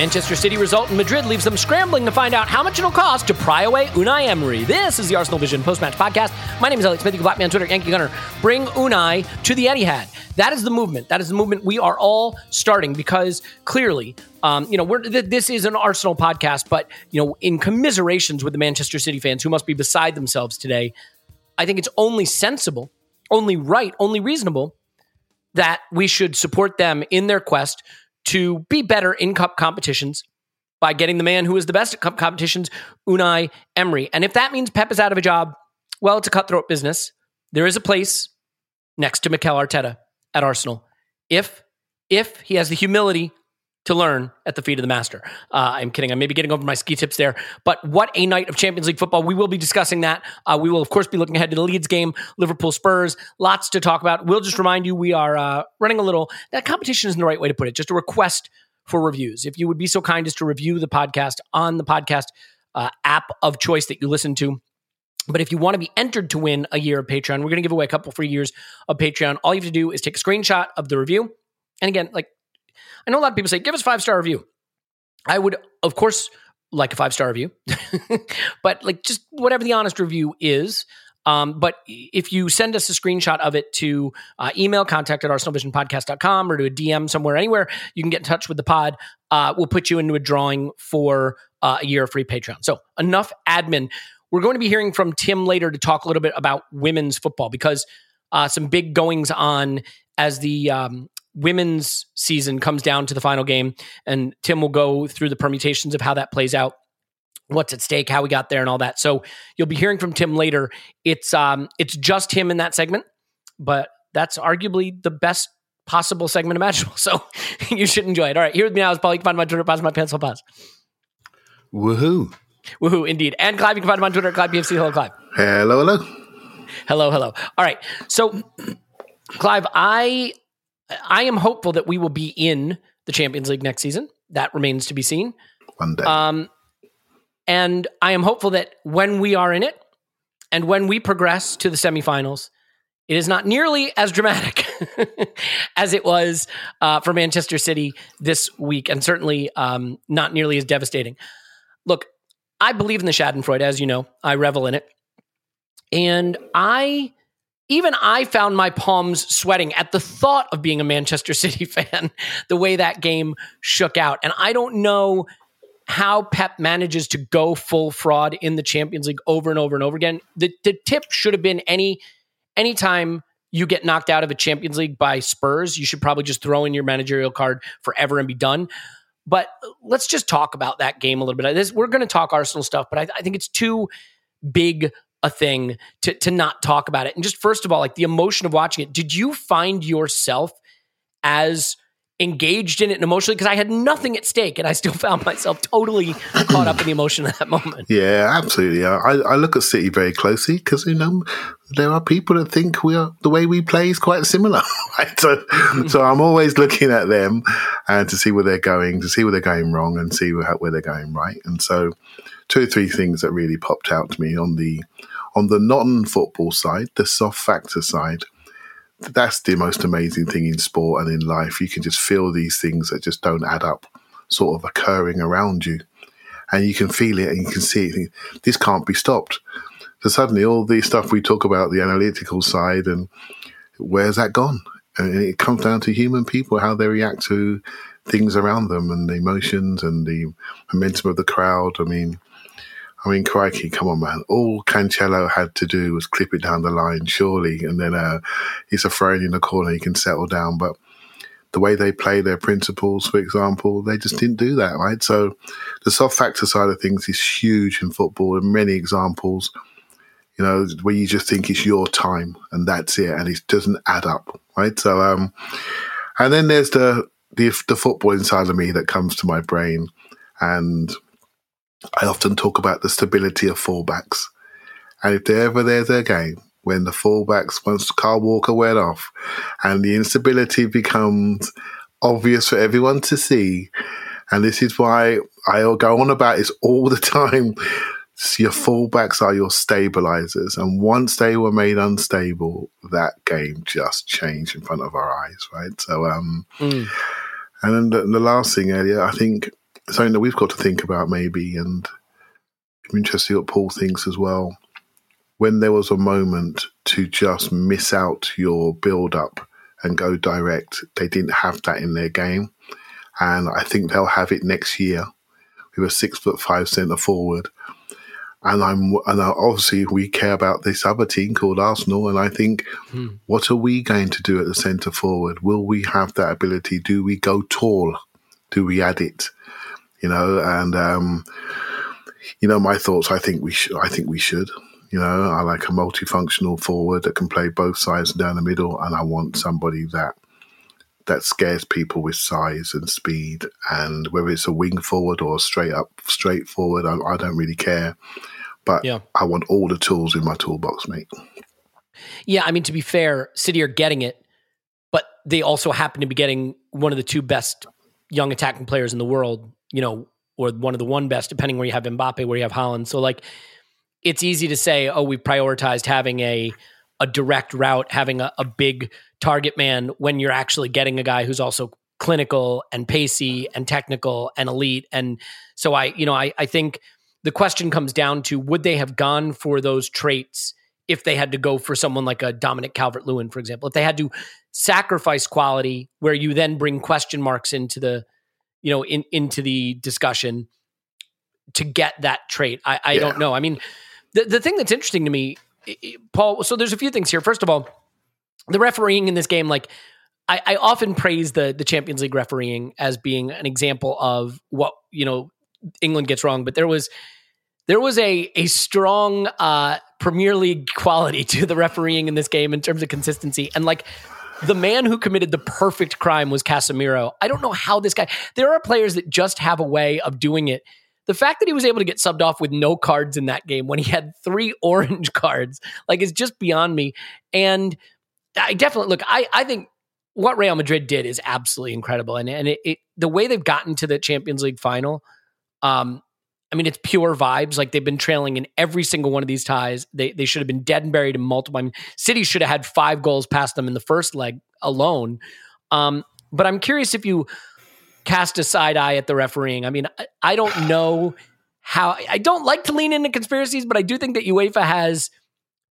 Manchester City result in Madrid leaves them scrambling to find out how much it'll cost to pry away Unai Emery. This is the Arsenal Vision post-match podcast. My name is Alex Smith. You can block me on Twitter, Yankee Gunner. Bring Unai to the Etihad. That is the movement. That is the movement we are all starting because clearly, um, you know, we're, th- this is an Arsenal podcast, but you know, in commiserations with the Manchester City fans who must be beside themselves today, I think it's only sensible, only right, only reasonable that we should support them in their quest to be better in cup competitions by getting the man who is the best at cup competitions, Unai Emery. And if that means Pep is out of a job, well, it's a cutthroat business. There is a place next to Mikel Arteta at Arsenal if if he has the humility to learn at the feet of the master. Uh, I'm kidding. I may be getting over my ski tips there, but what a night of Champions League football. We will be discussing that. Uh, we will, of course, be looking ahead to the Leeds game, Liverpool Spurs. Lots to talk about. We'll just remind you we are uh, running a little. That competition isn't the right way to put it. Just a request for reviews. If you would be so kind as to review the podcast on the podcast uh, app of choice that you listen to. But if you want to be entered to win a year of Patreon, we're going to give away a couple free years of Patreon. All you have to do is take a screenshot of the review. And again, like I know a lot of people say, give us five star review. I would, of course, like a five star review, but like just whatever the honest review is. Um, but if you send us a screenshot of it to uh, email contact at arsenalvisionpodcast.com or to a DM somewhere, anywhere, you can get in touch with the pod. Uh, we'll put you into a drawing for uh, a year of free Patreon. So enough admin. We're going to be hearing from Tim later to talk a little bit about women's football because uh, some big goings on as the um, women's season comes down to the final game. And Tim will go through the permutations of how that plays out, what's at stake, how we got there, and all that. So you'll be hearing from Tim later. It's um, it's just him in that segment, but that's arguably the best possible segment imaginable. So you should enjoy it. All right, here with me now is Paul. You can find my Twitter, pause my pencil, pause. Woohoo. Woohoo, indeed. And Clive, you can find him on Twitter, Clive PFC. Hello, Clive. Hello, hello. Hello, hello. All right. So, Clive, I I am hopeful that we will be in the Champions League next season. That remains to be seen. One day. Um, and I am hopeful that when we are in it and when we progress to the semifinals, it is not nearly as dramatic as it was uh, for Manchester City this week, and certainly um, not nearly as devastating. Look, I believe in the Schadenfreude, as you know. I revel in it, and I even I found my palms sweating at the thought of being a Manchester City fan, the way that game shook out. And I don't know how Pep manages to go full fraud in the Champions League over and over and over again. The, the tip should have been any anytime you get knocked out of a Champions League by Spurs, you should probably just throw in your managerial card forever and be done. But let's just talk about that game a little bit. This, we're going to talk Arsenal stuff, but I, I think it's too big a thing to to not talk about it. And just first of all, like the emotion of watching it, did you find yourself as engaged in it and emotionally because I had nothing at stake and I still found myself totally caught up in the emotion of that moment. Yeah, absolutely. I, I look at City very closely because you know there are people that think we are the way we play is quite similar. Right? So, so I'm always looking at them and to see where they're going, to see where they're going wrong, and see where, where they're going right. And so, two or three things that really popped out to me on the on the non-football side, the soft factor side that's the most amazing thing in sport and in life. You can just feel these things that just don't add up, sort of occurring around you, and you can feel it and you can see it. This can't be stopped. So suddenly, all the stuff we talk about, the analytical side, and where's that gone? And it comes down to human people, how they react to things around them, and the emotions and the momentum of the crowd. I mean, I mean, crikey, come on, man. All Cancelo had to do was clip it down the line, surely, and then uh, he's a throw in the corner, he can settle down. But the way they play their principles, for example, they just didn't do that, right? So the soft factor side of things is huge in football, and many examples, you know, where you just think it's your time and that's it, and it doesn't add up, right? So, um, and then there's the the, the football inside of me that comes to my brain, and I often talk about the stability of fullbacks. And if there ever there's a game when the fullbacks, once Kyle Walker went off and the instability becomes obvious for everyone to see, and this is why I'll go on about this all the time. Your fullbacks are your stabilizers. And once they were made unstable, that game just changed in front of our eyes, right? So, um, mm. and then the, the last thing, earlier, I think something that we've got to think about maybe, and I'm interested to see what Paul thinks as well. When there was a moment to just miss out your build up and go direct, they didn't have that in their game. And I think they'll have it next year with a six foot five centre forward. And I'm and obviously we care about this other team called Arsenal, and I think, hmm. what are we going to do at the centre forward? Will we have that ability? Do we go tall? Do we add it? You know, and um, you know, my thoughts. I think we should. I think we should. You know, I like a multifunctional forward that can play both sides down the middle, and I want somebody that that scares people with size and speed, and whether it's a wing forward or straight up, straight forward, I, I don't really care. But yeah. I want all the tools in my toolbox, mate. Yeah, I mean, to be fair, City are getting it, but they also happen to be getting one of the two best young attacking players in the world you know, or one of the one best, depending where you have Mbappe, where you have Haaland. So like, it's easy to say, oh, we've prioritized having a a direct route, having a, a big target man when you're actually getting a guy who's also clinical and pacey and technical and elite. And so I, you know, I, I think the question comes down to would they have gone for those traits if they had to go for someone like a Dominic Calvert Lewin, for example, if they had to sacrifice quality where you then bring question marks into the you know, in into the discussion to get that trait. I, I yeah. don't know. I mean, the the thing that's interesting to me, Paul. So there's a few things here. First of all, the refereeing in this game, like I, I often praise the the Champions League refereeing as being an example of what you know England gets wrong, but there was there was a a strong uh, Premier League quality to the refereeing in this game in terms of consistency and like the man who committed the perfect crime was Casemiro. I don't know how this guy. There are players that just have a way of doing it. The fact that he was able to get subbed off with no cards in that game when he had three orange cards, like, is just beyond me. And I definitely look. I I think what Real Madrid did is absolutely incredible, and and it, it the way they've gotten to the Champions League final. Um, I mean, it's pure vibes. Like they've been trailing in every single one of these ties. They they should have been dead and buried in multiple. I mean, City should have had five goals past them in the first leg alone. Um, but I'm curious if you cast a side eye at the refereeing. I mean, I, I don't know how. I don't like to lean into conspiracies, but I do think that UEFA has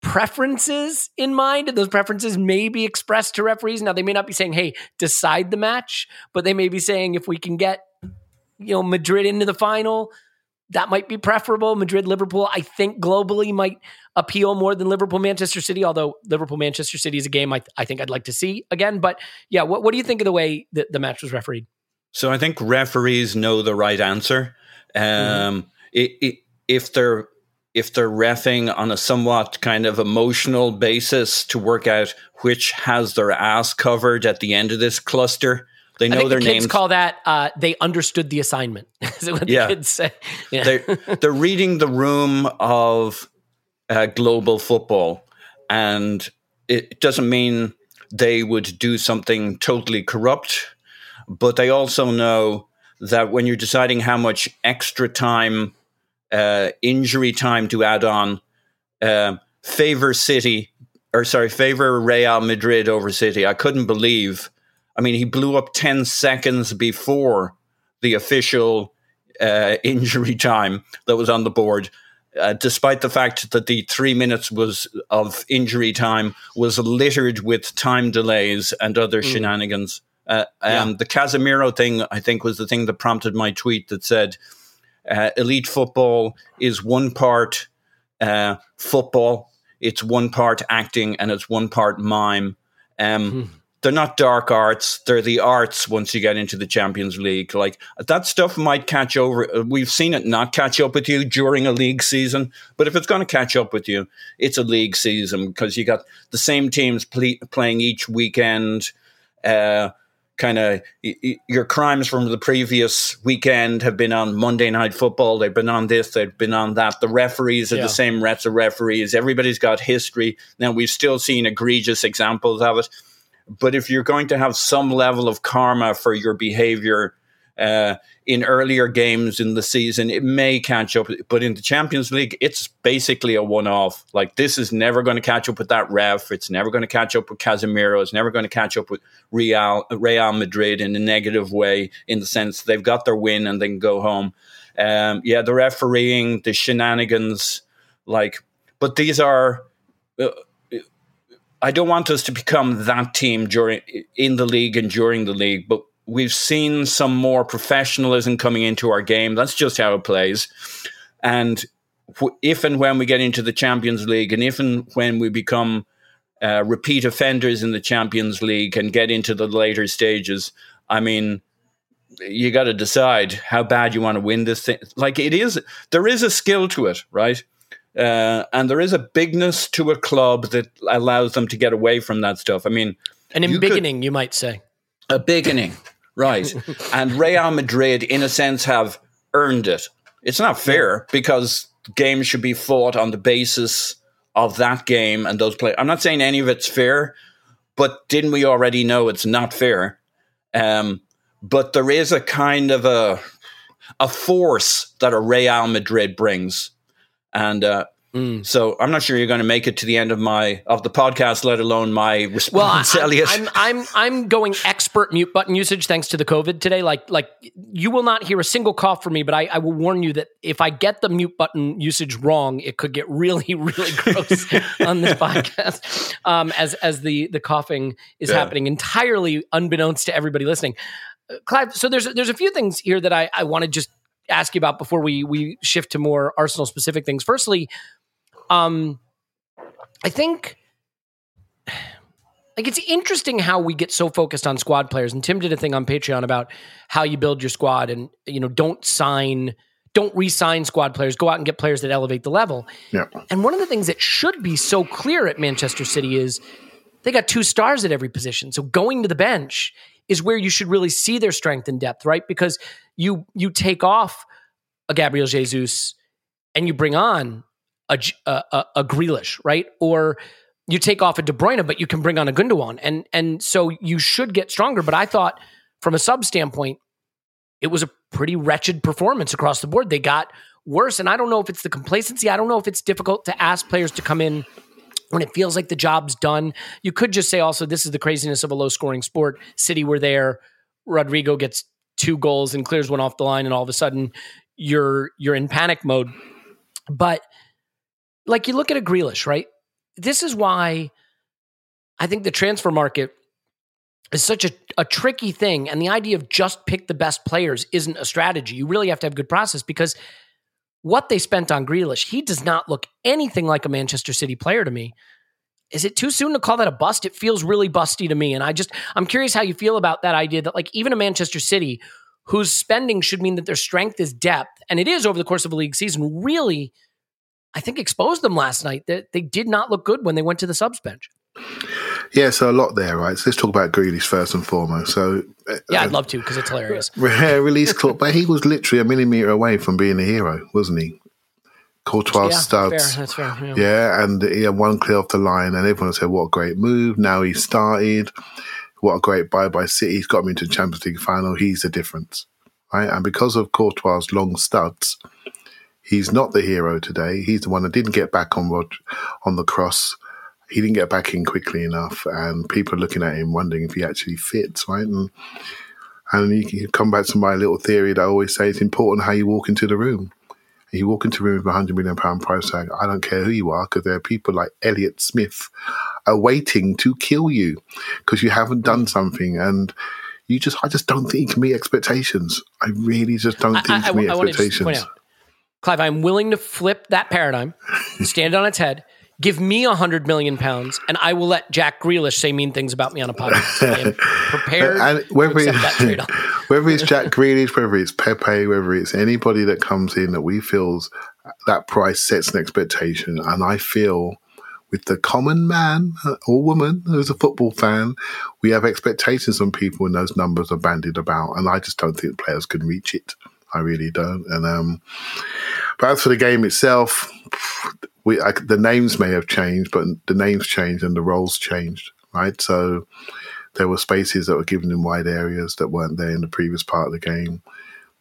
preferences in mind and those preferences may be expressed to referees now they may not be saying hey decide the match but they may be saying if we can get you know madrid into the final that might be preferable. Madrid, Liverpool, I think globally might appeal more than Liverpool, Manchester City, although Liverpool, Manchester City is a game I, I think I'd like to see again. But yeah, what, what do you think of the way that the match was refereed? So I think referees know the right answer. Um, mm-hmm. it, it, if they're if they're refing on a somewhat kind of emotional basis to work out which has their ass covered at the end of this cluster, They I know think their the kids names. call that uh, they understood the assignment. Is what Yeah. the kids say? Yeah. they're they're reading the room of uh, global football, and it doesn't mean they would do something totally corrupt, but they also know that when you're deciding how much extra time, uh, injury time to add on, uh, favor City or sorry, favor Real Madrid over City. I couldn't believe. I mean, he blew up ten seconds before the official uh, injury time that was on the board, uh, despite the fact that the three minutes was of injury time was littered with time delays and other shenanigans. Uh, um, The Casemiro thing, I think, was the thing that prompted my tweet that said, uh, "Elite football is one part uh, football, it's one part acting, and it's one part mime." Um, they're not dark arts they're the arts once you get into the champions league like that stuff might catch over we've seen it not catch up with you during a league season but if it's going to catch up with you it's a league season because you got the same teams ple- playing each weekend uh, kind of y- y- your crimes from the previous weekend have been on Monday Night Football. They've been on this. They've been on that. The referees are Yeah. the same reps of referees. Everybody's got history. Now we've still seen egregious examples of it. But if you're going to have some level of karma for your behavior uh, in earlier games in the season, it may catch up. But in the Champions League, it's basically a one off. Like, this is never going to catch up with that ref. It's never going to catch up with Casemiro. It's never going to catch up with Real, Real Madrid in a negative way, in the sense they've got their win and they can go home. Um, yeah, the refereeing, the shenanigans, like, but these are. Uh, I don't want us to become that team during in the league and during the league, but we've seen some more professionalism coming into our game. That's just how it plays. And if and when we get into the Champions League, and if and when we become uh, repeat offenders in the Champions League and get into the later stages, I mean, you got to decide how bad you want to win this thing. Like it is, there is a skill to it, right? Uh, and there is a bigness to a club that allows them to get away from that stuff. I mean, An you could- embiggening, you might say. a beginning, right? and Real Madrid, in a sense, have earned it. It's not fair because games should be fought on the basis of that game and those players. I'm not saying any of it's fair, but didn't we already know it's not fair? Um, but there is a kind of a a force that a Real Madrid brings, and uh, so I'm not sure you're going to make it to the end of my of the podcast, let alone my Well, I, response, Elliot. I'm, I'm I'm going expert mute button usage thanks to the COVID today. Like like you will not hear a single cough from me, but I, I will warn you that if I get the mute button usage wrong, it could get really really gross on this podcast. Um, as as the the coughing is Yeah. happening entirely unbeknownst to everybody listening. Uh, Clive, so there's there's a few things here that I I want to just ask you about before we we shift to more Arsenal specific things. Firstly, um, I think like it's interesting how we get so focused on squad players and tim did a thing on patreon about how you build your squad and you know don't sign don't re-sign squad players go out and get players that elevate the level Yeah. and one of the things that should be so clear at manchester city is they got two stars at every position so going to the bench is where you should really see their strength and depth right because you you take off a gabriel jesus and you bring on a a a Grealish, right? Or you take off a De Bruyne, but you can bring on a Gundogan, and and so you should get stronger. But I thought, from a sub standpoint, it was a pretty wretched performance across the board. They got worse, and I don't know if it's the complacency. I don't know if it's difficult to ask players to come in when it feels like the job's done. You could just say also this is the craziness of a low scoring sport. City were there. Rodrygo gets two goals and clears one off the line, and all of a sudden you're you're in panic mode. But like you look at a Grealish, right? This is why I think the transfer market is such a, a tricky thing. And the idea of just pick the best players isn't a strategy. You really have to have good process because what they spent on Grealish, he does not look anything like a Manchester City player to me. Is it too soon to call that a bust? It feels really busty to me. And I just, I'm curious how you feel about that idea that, like, even a Manchester City whose spending should mean that their strength is depth, and it is over the course of a league season, really I think exposed them last night. That they did not look good when they went to the subs bench. Yeah, so a lot there, right? So let's talk about Grealish first and foremost. So uh, Yeah, I'd love to because it's hilarious. re- release clause, but he was literally a millimeter away from being a hero, wasn't he? Courtois Yeah, that's fair. studs. Fair. Yeah. Yeah, and he had one clear off the line, and everyone said, "What a great move!" Now he started. What a great buy by City. He's got him into the Champions League final. He's the difference, right? And because of Courtois' long studs, he's not the hero today. He's the one that didn't get back on Rod on the cross. He didn't get back in quickly enough, and people are looking at him wondering if he actually fits, right? And and you can come back to my little theory that I always say it's important how you walk into the room. You walk into a room with a hundred million pound price tag. I don't care who you are, because there are people like Elliot Smith are waiting to kill you because you haven't done something, and you just, I just don't think you can meet expectations. I really just don't think I, you can meet I expectations. out, Clive, I'm willing to flip that paradigm, stand on its head, give me a hundred million pounds, and I will let Jack Grealish say mean things about me on a podcast. I am prepared whether accept that it's, whether it's Jack Grealish, whether it's Pepe, whether it's anybody that comes in that we feels that price sets an expectation, and I feel with the common man or woman who's a football fan, we have expectations on people, and those numbers are bandied about, and I just don't think players can reach it. I really don't. And um, but as for the game itself, we I, the names may have changed, but the names changed and the roles changed, right? So there were spaces that were given in wide areas that weren't there in the previous part of the game.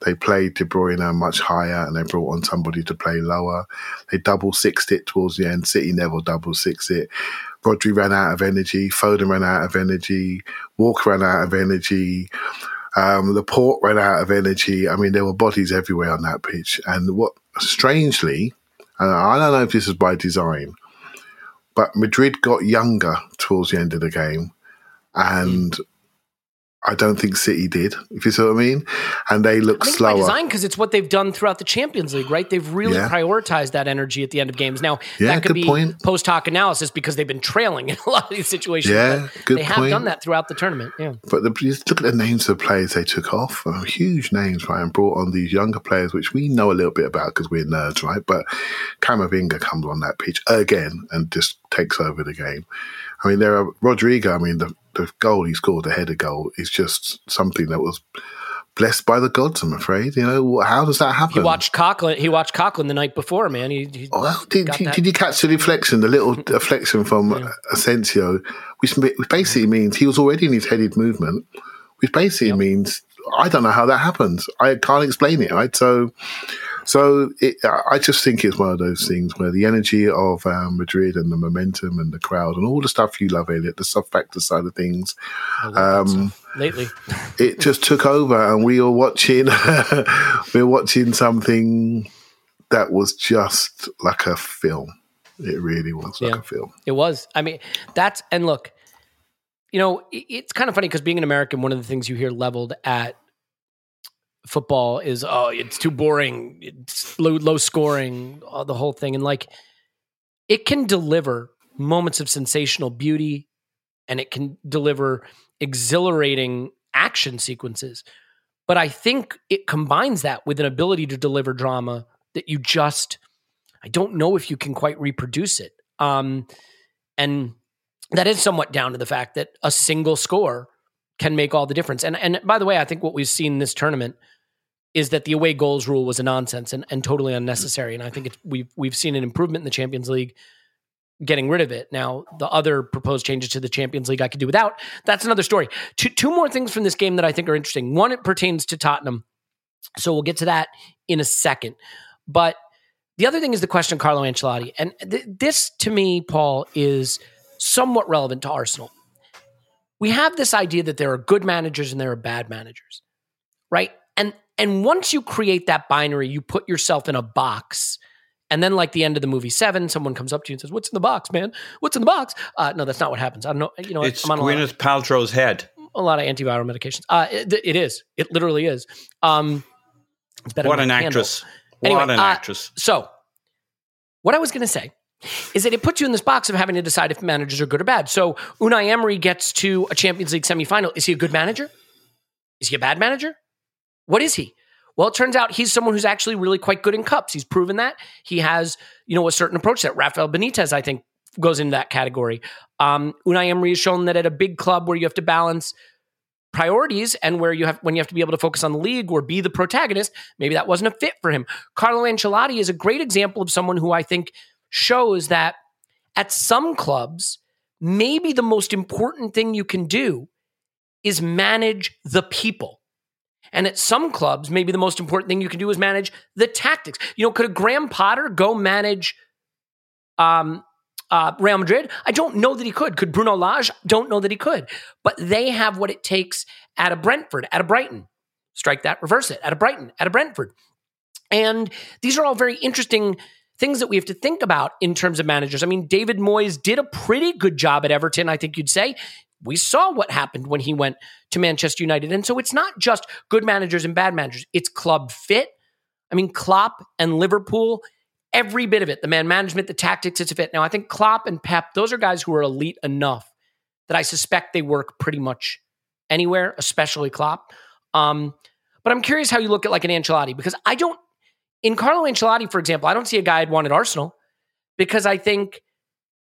They played De Bruyne much higher and they brought on somebody to play lower. They double sixed it towards the end. City never double sixed it. Rodri ran out of energy. Foden ran out of energy. Walker ran out of energy. Um, Laporte ran out of energy. I mean, there were bodies everywhere on that pitch. And what strangely, and I don't know if this is by design, but Madrid got younger towards the end of the game, and I don't think City did. If you see what I mean, and they look it's by slower. design because it's what they've done throughout the Champions League, right? They've really Yeah. prioritized that energy at the end of games. Now, Yeah, that could be point. post hoc analysis because they've been trailing in a lot of these situations. Yeah, good they have point. done that throughout the tournament. Yeah. But the, just look at the names of the players they took off. Uh, huge names, right? And brought on these younger players, which we know a little bit about because we're nerds, right? But Camavinga comes on that pitch again and just takes over the game. I mean, there are Rodrygo. I mean, the, the goal he scored, the header goal, is just something that was blessed by the gods. I'm afraid. You know, how does that happen? He watched Coughlin. He watched Coughlin the night before, man. He, he oh, Well, did, did, did you catch the deflection, the little deflection from Asensio, which basically means he was already in his headed movement, which basically means I don't know how that happens. I can't explain it, right? So, so it, I just think it's one of those things where the energy of um, Madrid and the momentum and the crowd and all the stuff you love, Elliot, the soft factor side of things, um, lately. it just took over, and we were watching. we were watching something that was just like a film. It really was like Yeah. a film. It was. I mean, that's and look, you know, it's kind of funny because being an American, one of the things you hear leveled at football is, oh, it's too boring, it's low, low scoring, all the whole thing, and like, it can deliver moments of sensational beauty, and it can deliver exhilarating action sequences. But I think it combines that with an ability to deliver drama that you just, I don't know if you can quite reproduce it. Um, and that is somewhat down to the fact that a single score can make all the difference. And and by the way, I think what we've seen this tournament is that the away goals rule was a nonsense and, and totally unnecessary. And I think we've we've seen an improvement in the Champions League getting rid of it. Now, the other proposed changes to the Champions League I could do without. That's another story. Two two more things from this game that I think are interesting. One, it pertains to Tottenham. So we'll get to that in a second. But the other thing is the question Carlo Ancelotti. And th- this, to me, Paul, is somewhat relevant to Arsenal. We have this idea that there are good managers and there are bad managers, right? And once you create that binary, you put yourself in a box. And then, like the end of the movie Seven, someone comes up to you and says, "What's in the box, man? What's in the box?" Uh, no, that's not what happens. I don't know. You know? It's I'm on a of, Gwyneth Paltrow's head. a lot of antiviral medications. Uh, it, it is. It literally is. Um, it's better What an actress. Anyway, what an uh, actress. So, what I was going to say is that it puts you in this box of having to decide if managers are good or bad. So, Unai Emery gets to a Champions League semifinal. Is he a good manager? Is he a bad manager? What is he? Well, it turns out he's someone who's actually really quite good in cups. He's proven that. He has, you know, a certain approach that Rafael Benitez, I think, goes into that category. Um, Unai Emery has shown that at a big club where you have to balance priorities and where you have when you have to be able to focus on the league or be the protagonist, maybe that wasn't a fit for him. Carlo Ancelotti is a great example of someone who I think shows that at some clubs, maybe the most important thing you can do is manage the people. And at some clubs, maybe the most important thing you can do is manage the tactics. You know, could a Graham Potter go manage um, uh, Real Madrid? I don't know that he could. Could Bruno Lage? Don't know that he could. But they have what it takes at a Brentford, at a Brighton. Strike that, reverse it, at a Brighton, at a Brentford. And these are all very interesting things that we have to think about in terms of managers. I mean, David Moyes did a pretty good job at Everton, I think you'd say. We saw what happened when he went to Manchester United. And so it's not just good managers and bad managers, it's club fit. I mean, Klopp and Liverpool, every bit of it, the man management, the tactics, it's a fit. Now, I think Klopp and Pep, those are guys who are elite enough that I suspect they work pretty much anywhere, especially Klopp. Um, but I'm curious how you look at like an Ancelotti because I don't, in Carlo Ancelotti, for example, I don't see a guy I'd want at Arsenal because I think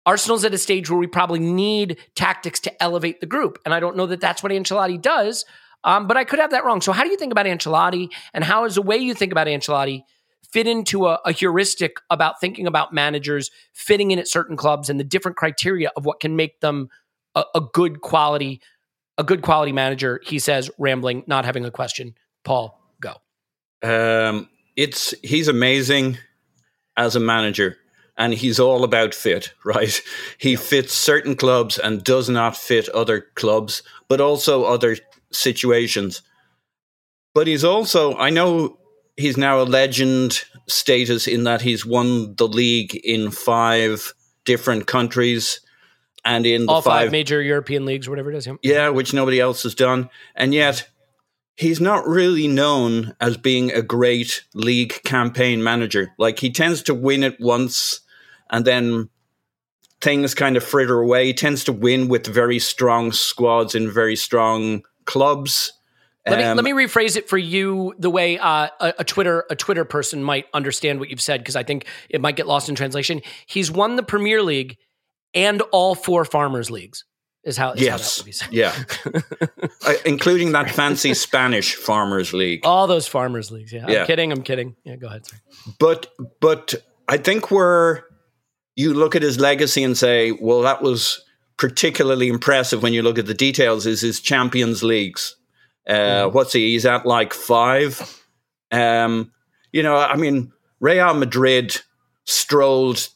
Arsenal's at a stage where we probably need tactics to elevate the group. And I don't know that that's what Ancelotti does, um, but I could have that wrong. So, how do you think about Ancelotti and how is the way you think about Ancelotti fit into a, a heuristic about thinking about managers fitting in at certain clubs and the different criteria of what can make them a, a good quality, a good quality manager? He says, rambling, not having a question. Paul, go. Um, it's he's amazing as a manager and he's all about fit, right? He fits certain clubs and does not fit other clubs, but also other situations. But he's also, I know he's now a legend status in that he's won the league in five different countries and in all five, five, major European leagues, whatever it is. Yeah, which nobody else has done. And yet he's not really known as being a great league campaign manager. Like he tends to win it once and then things kind of fritter away. He tends to win with very strong squads in very strong clubs. Let me, Um, let me rephrase it for you the way uh, a, a Twitter a Twitter person might understand what you've said because I think it might get lost in translation. He's won the Premier League and all four Farmers Leagues. Is how, is how that Yes. would be said. Yeah. Uh, including that fancy Spanish Farmers League. All those Farmers Leagues. Yeah. Yeah. I'm kidding. I'm kidding. Yeah. Go ahead. Sorry. But but I think where you look at his legacy and say, well, that was particularly impressive when you look at the details is his Champions Leagues. Uh, What's he? He's at like five. Um, you know, I mean, Real Madrid strolled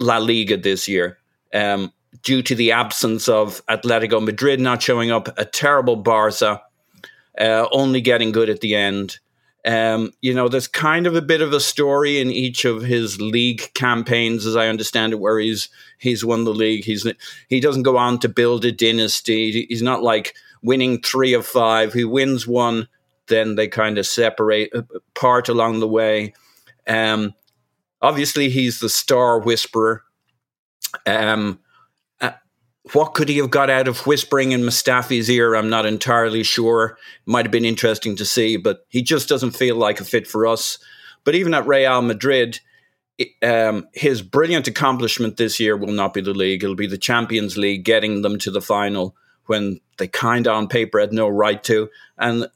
La Liga this year um, due to the absence of Atletico Madrid not showing up, a terrible Barca, uh, only getting good at the end. Um, you know, there's kind of a bit of a story in each of his league campaigns, as I understand it, where he's he's won the league. He's he doesn't go on to build a dynasty. He's not like winning three of five. He wins one, then they kind of separate apart along the way. Um, obviously, he's the star whisperer. Um, uh, what could he have got out of whispering in Mustafi's ear? I'm not entirely sure. Might have been interesting to see, but he just doesn't feel like a fit for us. But even at Real Madrid, it- um, his brilliant accomplishment this year will not be the league. It'll be the Champions League, getting them to the final when they kind of on paper had no right to. And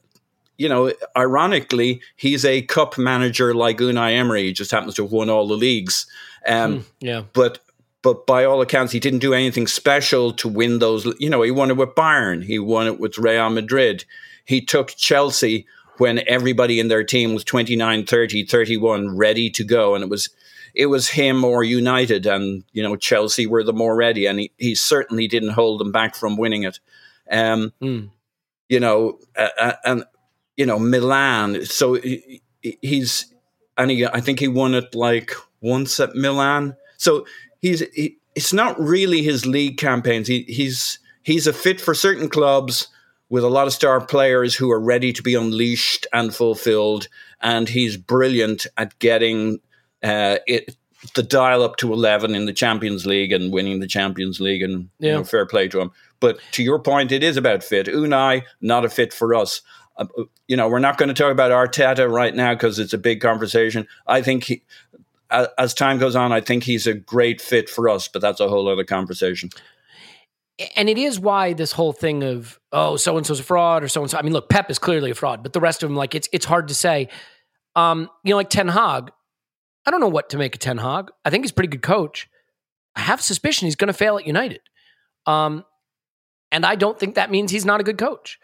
you know, ironically, he's a cup manager like Unai Emery. He just happens to have won all the leagues. Um, Yeah. but but by all accounts, he didn't do anything special to win those. You know, he won it with Bayern, he won it with Real Madrid. He took Chelsea when everybody in their team was 29, 30, 31 ready to go. And it was it was him or United, and you know Chelsea were the more ready, and he, he certainly didn't hold them back from winning it. Um, Mm. You know, uh, uh, and you know Milan. So he- he's and he, I think he won it like once at Milan. So he's he, it's not really his league campaigns. He, he's he's a fit for certain clubs with a lot of star players who are ready to be unleashed and fulfilled, and he's brilliant at getting uh, it, the dial up to eleven in the Champions League and winning the Champions League, and you know, fair play to him. But to your point, it is about fit. Unai not a fit for us. Uh, you know, we're not going to talk about Arteta right now because it's a big conversation. I think he, as time goes on, I think he's a great fit for us, but that's a whole other conversation. and it is why this whole thing of oh so and so's a fraud or so and so. I mean, look, Pep is clearly a fraud, but the rest of them, like it's it's hard to say. Um, you know, like Ten Hag. I don't know what to make of Ten Hag. I think he's a pretty good coach. I have suspicion he's going to fail at United. Um, and I don't think that means he's not a good coach.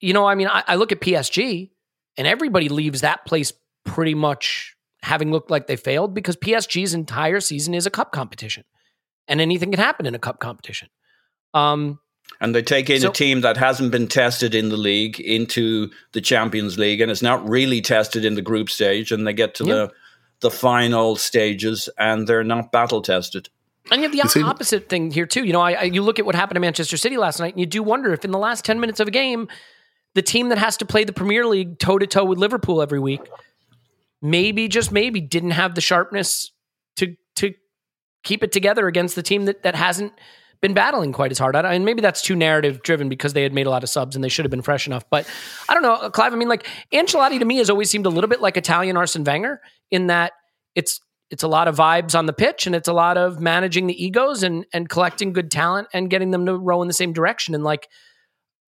You know, I mean, I, I look at PSG, and everybody leaves that place pretty much having looked like they failed because PSG's entire season is a cup competition, and anything can happen in a cup competition. Um, And they take in So- a team that hasn't been tested in the league into the Champions League and it's not really tested in the group stage, and they get to Yeah. the the final stages and they're not battle tested. And you have the see- opposite thing here too. You know, I, I you look at what happened to Manchester City last night, and you do wonder if in the last ten minutes of a game, the team that has to play the Premier League toe to toe with Liverpool every week, maybe just maybe didn't have the sharpness to to keep it together against the team that that hasn't been battling quite as hard. I, and maybe that's too narrative driven because they had made a lot of subs and they should have been fresh enough. But I don't know, uh, Clive. I mean, like Ancelotti to me has always seemed a little bit like Italian Arsene Wenger in that it's it's a lot of vibes on the pitch and it's a lot of managing the egos and and collecting good talent and getting them to row in the same direction. And like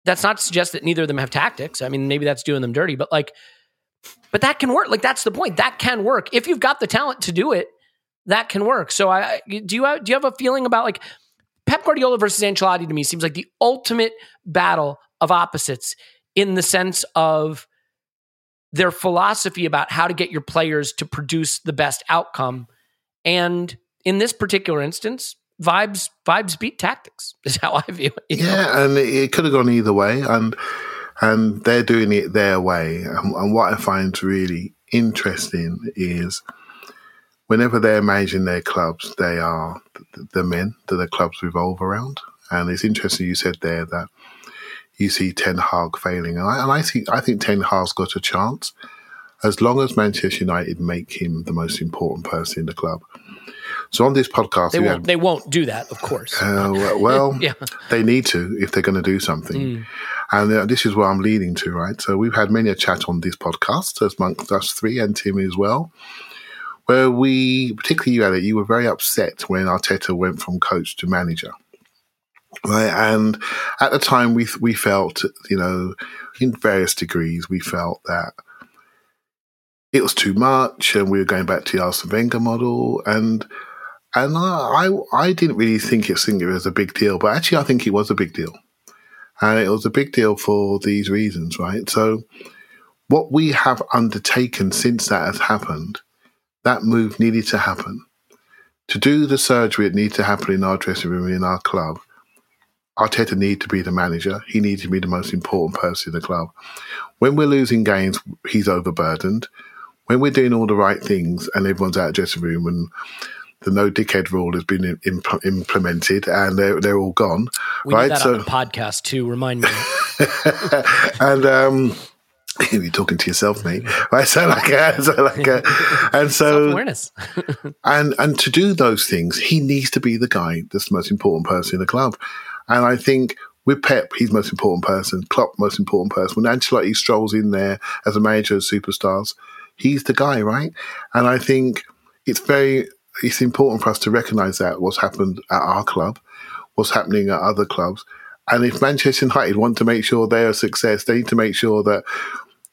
that's not to suggest that neither of them have tactics. I mean, maybe that's doing them dirty, but like, but that can work. Like that's the point. That can work if you've got the talent to do it. That can work. So I do you have, do you have a feeling about like Pep Guardiola versus Ancelotti to me seems like the ultimate battle of opposites in the sense of their philosophy about how to get your players to produce the best outcome. And in this particular instance, vibes vibes beat tactics is how I view it. you know? Yeah, and it could have gone either way, and and they're doing it their way. And, and what I find really interesting is whenever they're managing their clubs, they are the, the men that the clubs revolve around. And it's interesting you said there that you see Ten Hag failing, and I, and I see I think Ten Hag's got a chance as long as Manchester United make him the most important person in the club. So on this podcast, They we won't had they won't do that, of course. uh, well, Yeah. they need to if they're going to do something. And uh, this is where I'm leading to, right? So we've had many a chat on this podcast, as amongst us three and Tim as well, where we, particularly you, Alec, you were very upset when Arteta went from coach to manager. Right, and at the time we we felt, you know, in various degrees, we felt that it was too much, and we were going back to the Arsene Wenger model, and and I, I, I didn't really think it, think it was a big deal, but actually, I think it was a big deal. And it was a big deal for these reasons, right? So, what we have undertaken since that has happened, that move needed to happen. To do the surgery, it needed to happen in our dressing room, in our club. Arteta needed to be the manager. He needed to be the most important person in the club. When we're losing games, he's overburdened. When we're doing all the right things and everyone's out of the dressing room and the no dickhead rule has been imp- implemented and they're, they're all gone. We right. so, on the podcast too. Remind me. and um, you're talking to yourself, mate. Right. So like, uh, so like, uh, and so, Awareness. and and to do those things, he needs to be the guy that's the most important person in the club. And I think with Pep, he's most important person. Klopp, most important person. When Ancelotti strolls in there as a manager of superstars, he's the guy, right? And I think it's very it's important for us to recognise that what's happened at our club, what's happening at other clubs, and if Manchester United want to make sure they're a success, they need to make sure that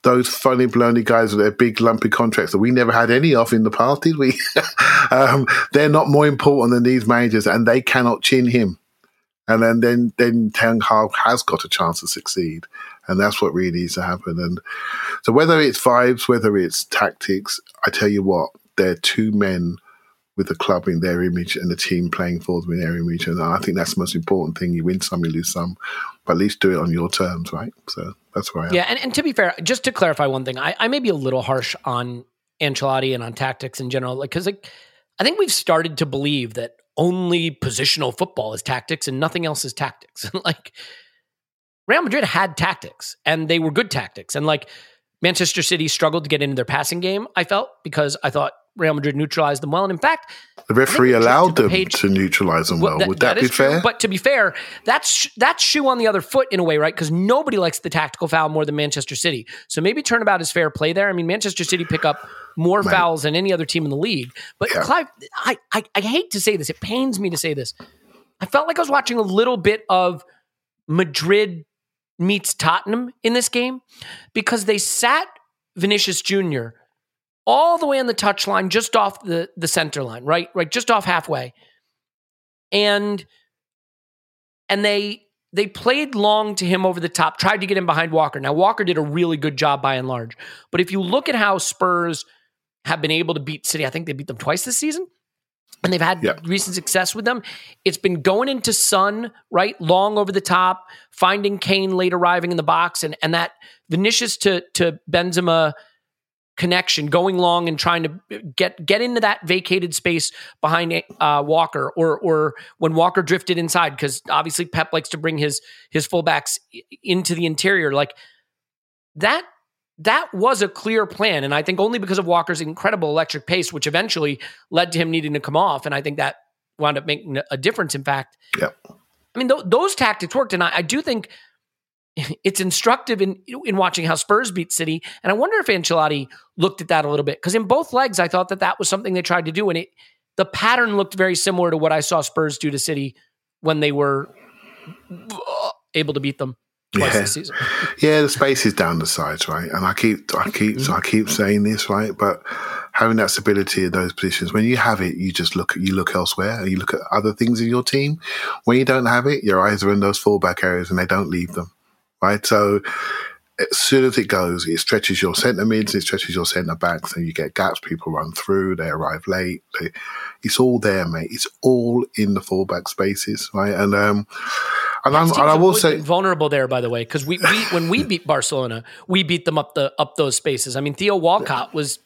those funny baloney guys with their big lumpy contracts that we never had any of in the past, did we? um, they're not more important than these managers, and they cannot chin him. And then then then Ten Hag has got a chance to succeed, and that's what really needs to happen. And so whether it's vibes, whether it's tactics, I tell you what, they're two men with the club in their image and the team playing for them in their image. And I think that's the most important thing. You win some, you lose some, but at least do it on your terms, right? So that's where I am. Yeah, and, and to be fair, just to clarify one thing, I, I may be a little harsh on Ancelotti and on tactics in general, like because like I think we've started to believe that only positional football is tactics and nothing else is tactics. like Real Madrid had tactics and they were good tactics, and like Manchester City struggled to get into their passing game. I felt because I thought Real Madrid neutralized them well, and in fact, The referee I think we allowed them page- to neutralize them well. that- Would that, is be true, fair? But to be fair, that's that's shoe on the other foot in a way, right? Because nobody likes the tactical foul more than Manchester City. So maybe turnabout is fair play there. I mean, Manchester City pick up more fouls than any other team in the league. But Yeah. Clive, I, I I hate to say this. It pains me to say this. I felt like I was watching a little bit of Madrid meets Tottenham in this game because they sat Vinicius Jr. all the way on the touchline, just off the, the center line, right? Right, just off halfway. And and they they played long to him over the top, tried to get him behind Walker. Now Walker did a really good job by and large. But if you look at how Spurs have been able to beat City, I think they beat them twice this season. And they've had Yeah. recent success with them. It's been going into Son, right? Long over the top, finding Kane late arriving in the box, and and that Vinicius to to Benzema connection, going long and trying to get get into that vacated space behind uh, Walker, or or when Walker drifted inside, because obviously Pep likes to bring his his fullbacks into the interior, like that. That was a clear plan, and I think only because of Walker's incredible electric pace, which eventually led to him needing to come off, and I think that wound up making a difference. In fact, yeah, I mean, th- those tactics worked, and I, I do think it's instructive in in watching how Spurs beat City. And I wonder if Ancelotti looked at that a little bit because in both legs, I thought that that was something they tried to do, and it the pattern looked very similar to what I saw Spurs do to City when they were able to beat them twice Yeah. this season. Yeah, the space is down the sides, right? And I keep, I keep, mm-hmm. I keep saying this, right? But having that stability in those positions, when you have it, you just look, you look elsewhere, and you look at other things in your team. When you don't have it, your eyes are in those fullback areas, and they don't leave them, right? So as soon as it goes, it stretches your centre mids, it stretches your centre backs, and you get gaps. People run through, they arrive late. They, it's all there, mate. It's all in the fullback spaces, right? And um, and, I'm, and I will say, vulnerable there, by the way, because we, we when we beat Barcelona, we beat them up the up those spaces. I mean, Theo Walcott was.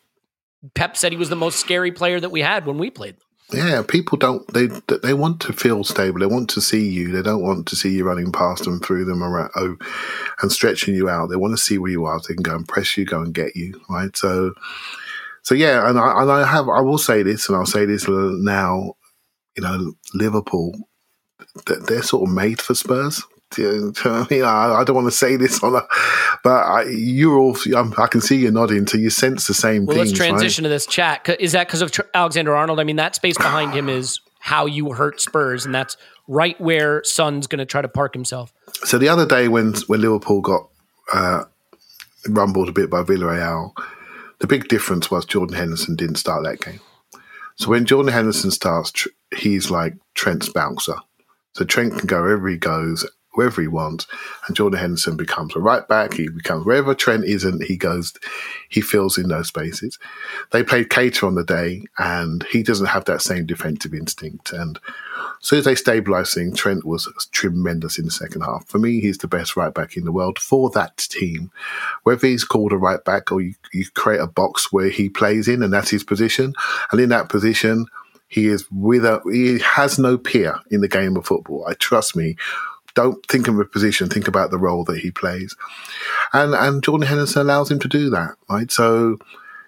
Pep said he was the most scary player that we had when we played them. Yeah, people don't. They they want to feel stable. They want to see you. They don't want to see you running past them, through them, around, oh, and stretching you out. They want to see where you are. So they can go and press you, go and get you. Right. So, so yeah, and I and I have. I will say this, and I'll say this now. You know, Liverpool, they're, they're sort of made for Spurs. You know I mean? I, I don't want to say this on a, but I, you're all. I'm, I can see you nodding, so you sense the same Well, things. let's right? transition to this chat. Is that because of Tr- Alexander Arnold? I mean, that space behind him is how you hurt Spurs, and that's right where Son's going to try to park himself. So the other day when when Liverpool got uh, rumbled a bit by Villarreal, the big difference was Jordan Henderson didn't start that game. So when Jordan Henderson starts, tr- he's like Trent's bouncer. So Trent can go wherever he goes, wherever he wants, and Jordan Henderson becomes a right back. He becomes wherever Trent isn't, he goes, he fills in those spaces. They played Keita on the day, and he doesn't have that same defensive instinct. And as soon as they stabilised things, Trent was tremendous in the second half. For me, he's the best right back in the world for that team. Whether he's called a right back or you, you create a box where he plays in and that's his position, and in that position, he is with a, he has no peer in the game of football. I trust me. Don't think of a position, think about the role that he plays. And and Jordan Henderson allows him to do that, right? So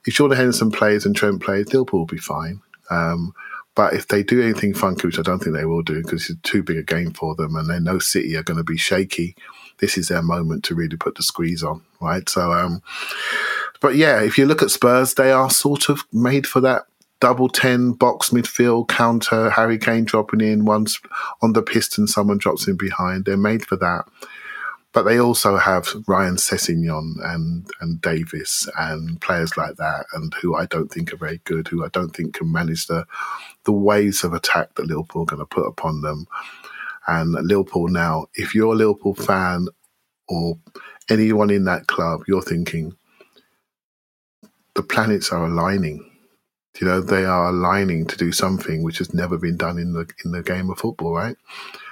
if Jordan Henderson plays and Trent plays, Liverpool will be fine. Um, but if they do anything funky, which I don't think they will do because it's too big a game for them and they know City are going to be shaky, this is their moment to really put the squeeze on, right? So, um, but yeah, if you look at Spurs, they are sort of made for that double 10 box midfield counter, Harry Kane dropping in once on the piston, someone drops in behind. They're made for that. But they also have Ryan Sessegnon and, and Davies and players like that, and who I don't think are very good, who I don't think can manage the the waves of attack that Liverpool are going to put upon them. And Liverpool now, if you're a Liverpool fan or anyone in that club, you're thinking the planets are aligning. You know, they are aligning to do something which has never been done in the in the game of football, right?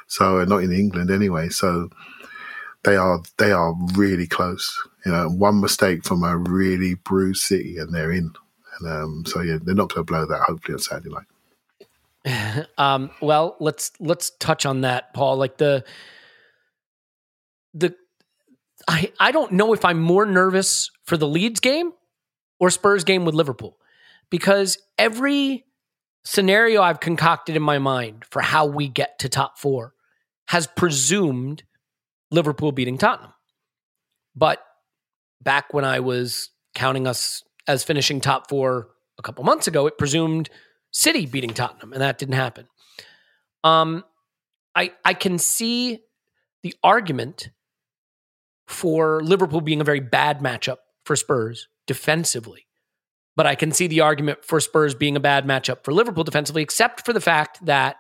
So not in England anyway. So they are they are really close. You know, one mistake from a really bruised City and they're in. And um, so yeah, they're not going to blow that. Hopefully on Saturday night. Um, well, let's let's touch on that, Paul. Like the the I I don't know if I'm more nervous for the Leeds game or Spurs game with Liverpool because every scenario I've concocted in my mind for how we get to top 4 has presumed Liverpool beating Tottenham. But back when I was counting us as finishing top four a couple months ago, it presumed City beating Tottenham, and that didn't happen. Um, I I can see the argument for Liverpool being a very bad matchup for Spurs defensively. But I can see the argument for Spurs being a bad matchup for Liverpool defensively, except for the fact that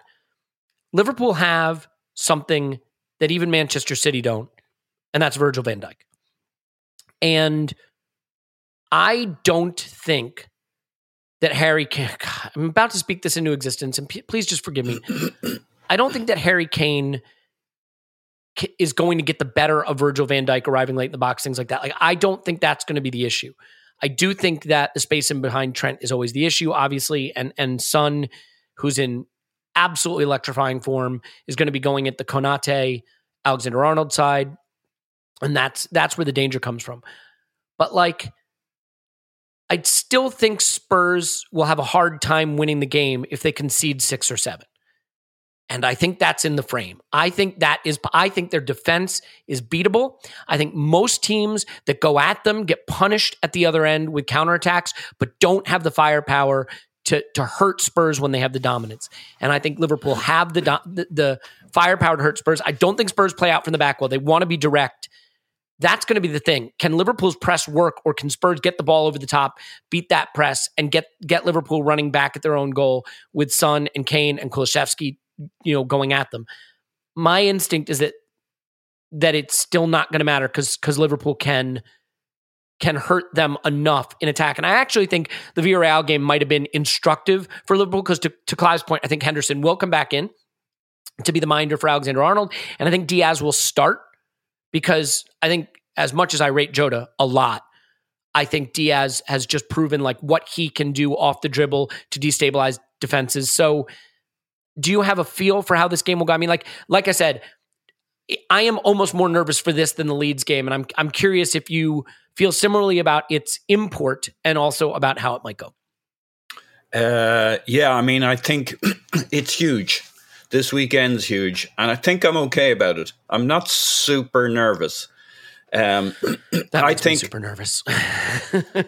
Liverpool have something that even Manchester City don't, and that's Virgil van Dijk. And I don't think that Harry Kane, God, I'm about to speak this into existence, and p- please just forgive me. I don't think that Harry Kane is going to get the better of Virgil van Dijk arriving late in the box, things like that. Like, I don't think that's going to be the issue. I do think that the space in behind Trent is always the issue, obviously, and and Son, who's in absolutely electrifying form, is going to be going at the Konate, Alexander Arnold side, and that's that's where the danger comes from. But like, I still think Spurs will have a hard time winning the game if they concede six or seven. And I think that's in the frame. I think that is, I think their defense is beatable. I think most teams that go at them get punished at the other end with counterattacks, but don't have the firepower to, to hurt Spurs when they have the dominance. And I think Liverpool have the, the, the firepower to hurt Spurs. I don't think Spurs play out from the back well. They want to be direct. That's going to be the thing. Can Liverpool's press work, or can Spurs get the ball over the top, beat that press, and get get Liverpool running back at their own goal with Son and Kane and Kulusevski, you know, going at them? My instinct is that that it's still not going to matter because because Liverpool can can hurt them enough in attack. And I actually think the Villarreal game might have been instructive for Liverpool because to, to Clive's point, I think Henderson will come back in to be the minder for Alexander Arnold, and I think Diaz will start because I think as much as I rate Jota a lot, I think Diaz has just proven like what he can do off the dribble to destabilize defenses. So do you have a feel for how this game will go? I mean, like like I said, I am almost more nervous for this than the Leeds game, and I'm I'm curious if you feel similarly about its import and also about how it might go. Uh, yeah, I mean, I think it's huge. This weekend's huge, and I think I'm okay about it. I'm not super nervous. Um, That I think super nervous.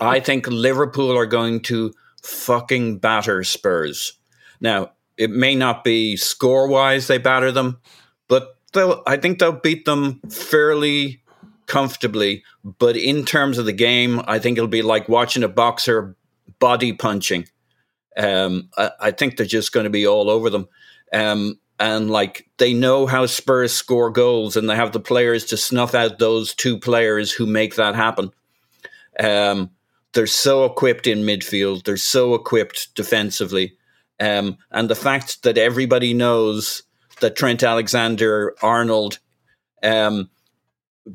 I think Liverpool are going to fucking batter Spurs. Now, it may not be score wise they batter them, but they'll, I think they'll beat them fairly comfortably. But in terms of the game, I think it'll be like watching a boxer body punching. Um, I, I think they're just going to be all over them. Um, and like they know how Spurs score goals, and they have the players to snuff out those two players who make that happen. Um, they're so equipped in midfield. They're so equipped defensively. Um, and the fact that everybody knows that Trent Alexander Arnold um,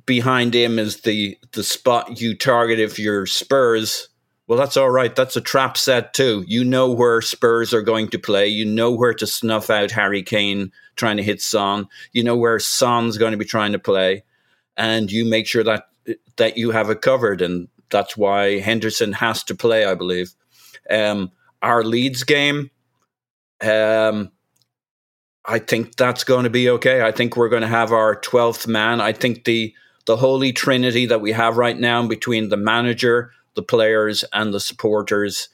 behind him is the the spot you target if you're Spurs. Well, that's all right. That's a trap set too. You know where Spurs are going to play. You know where to snuff out Harry Kane trying to hit Son. You know where Son's going to be trying to play, and you make sure that that you have it covered. And that's why Henderson has to play, I believe. Um, our Leeds game, um, I think that's going to be okay. I think we're going to have our twelfth man. I think the the holy trinity that we have right now between the manager, the players, and the supporters.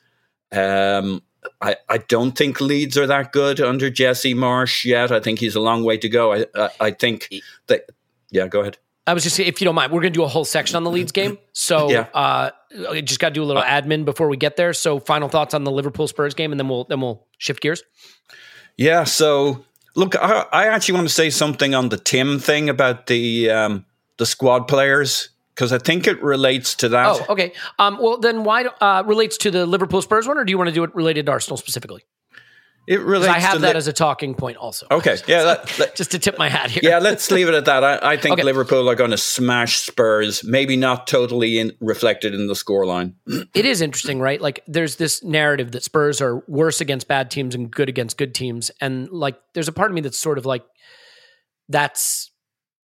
Um, I, I don't think Leeds are that good under Jesse Marsch yet. I think he's a long way to go. I I, I think that yeah. Go ahead. I was just saying, if you don't mind, we're going to do a whole section on the Leeds game. So, Yeah. uh, I just got to do a little admin before we get there. So, final thoughts on the Liverpool Spurs game, and then we'll then we'll shift gears. Yeah. So look, I, I actually want to say something on the Tim thing about the um, the squad players because I think it relates to that. Oh, okay. Um, well, then why uh, relates to the Liverpool Spurs one, or do you want to do it related to Arsenal specifically? It relates. I have that Li- as a talking point also. okay. Yeah. That, that- Just to tip my hat here. yeah. Let's leave it at that. I, I think Okay. Liverpool are going to smash Spurs. Maybe not totally in, reflected in the scoreline. it is interesting, right? Like there's this narrative that Spurs are worse against bad teams and good against good teams. And like there's a part of me that's sort of like that's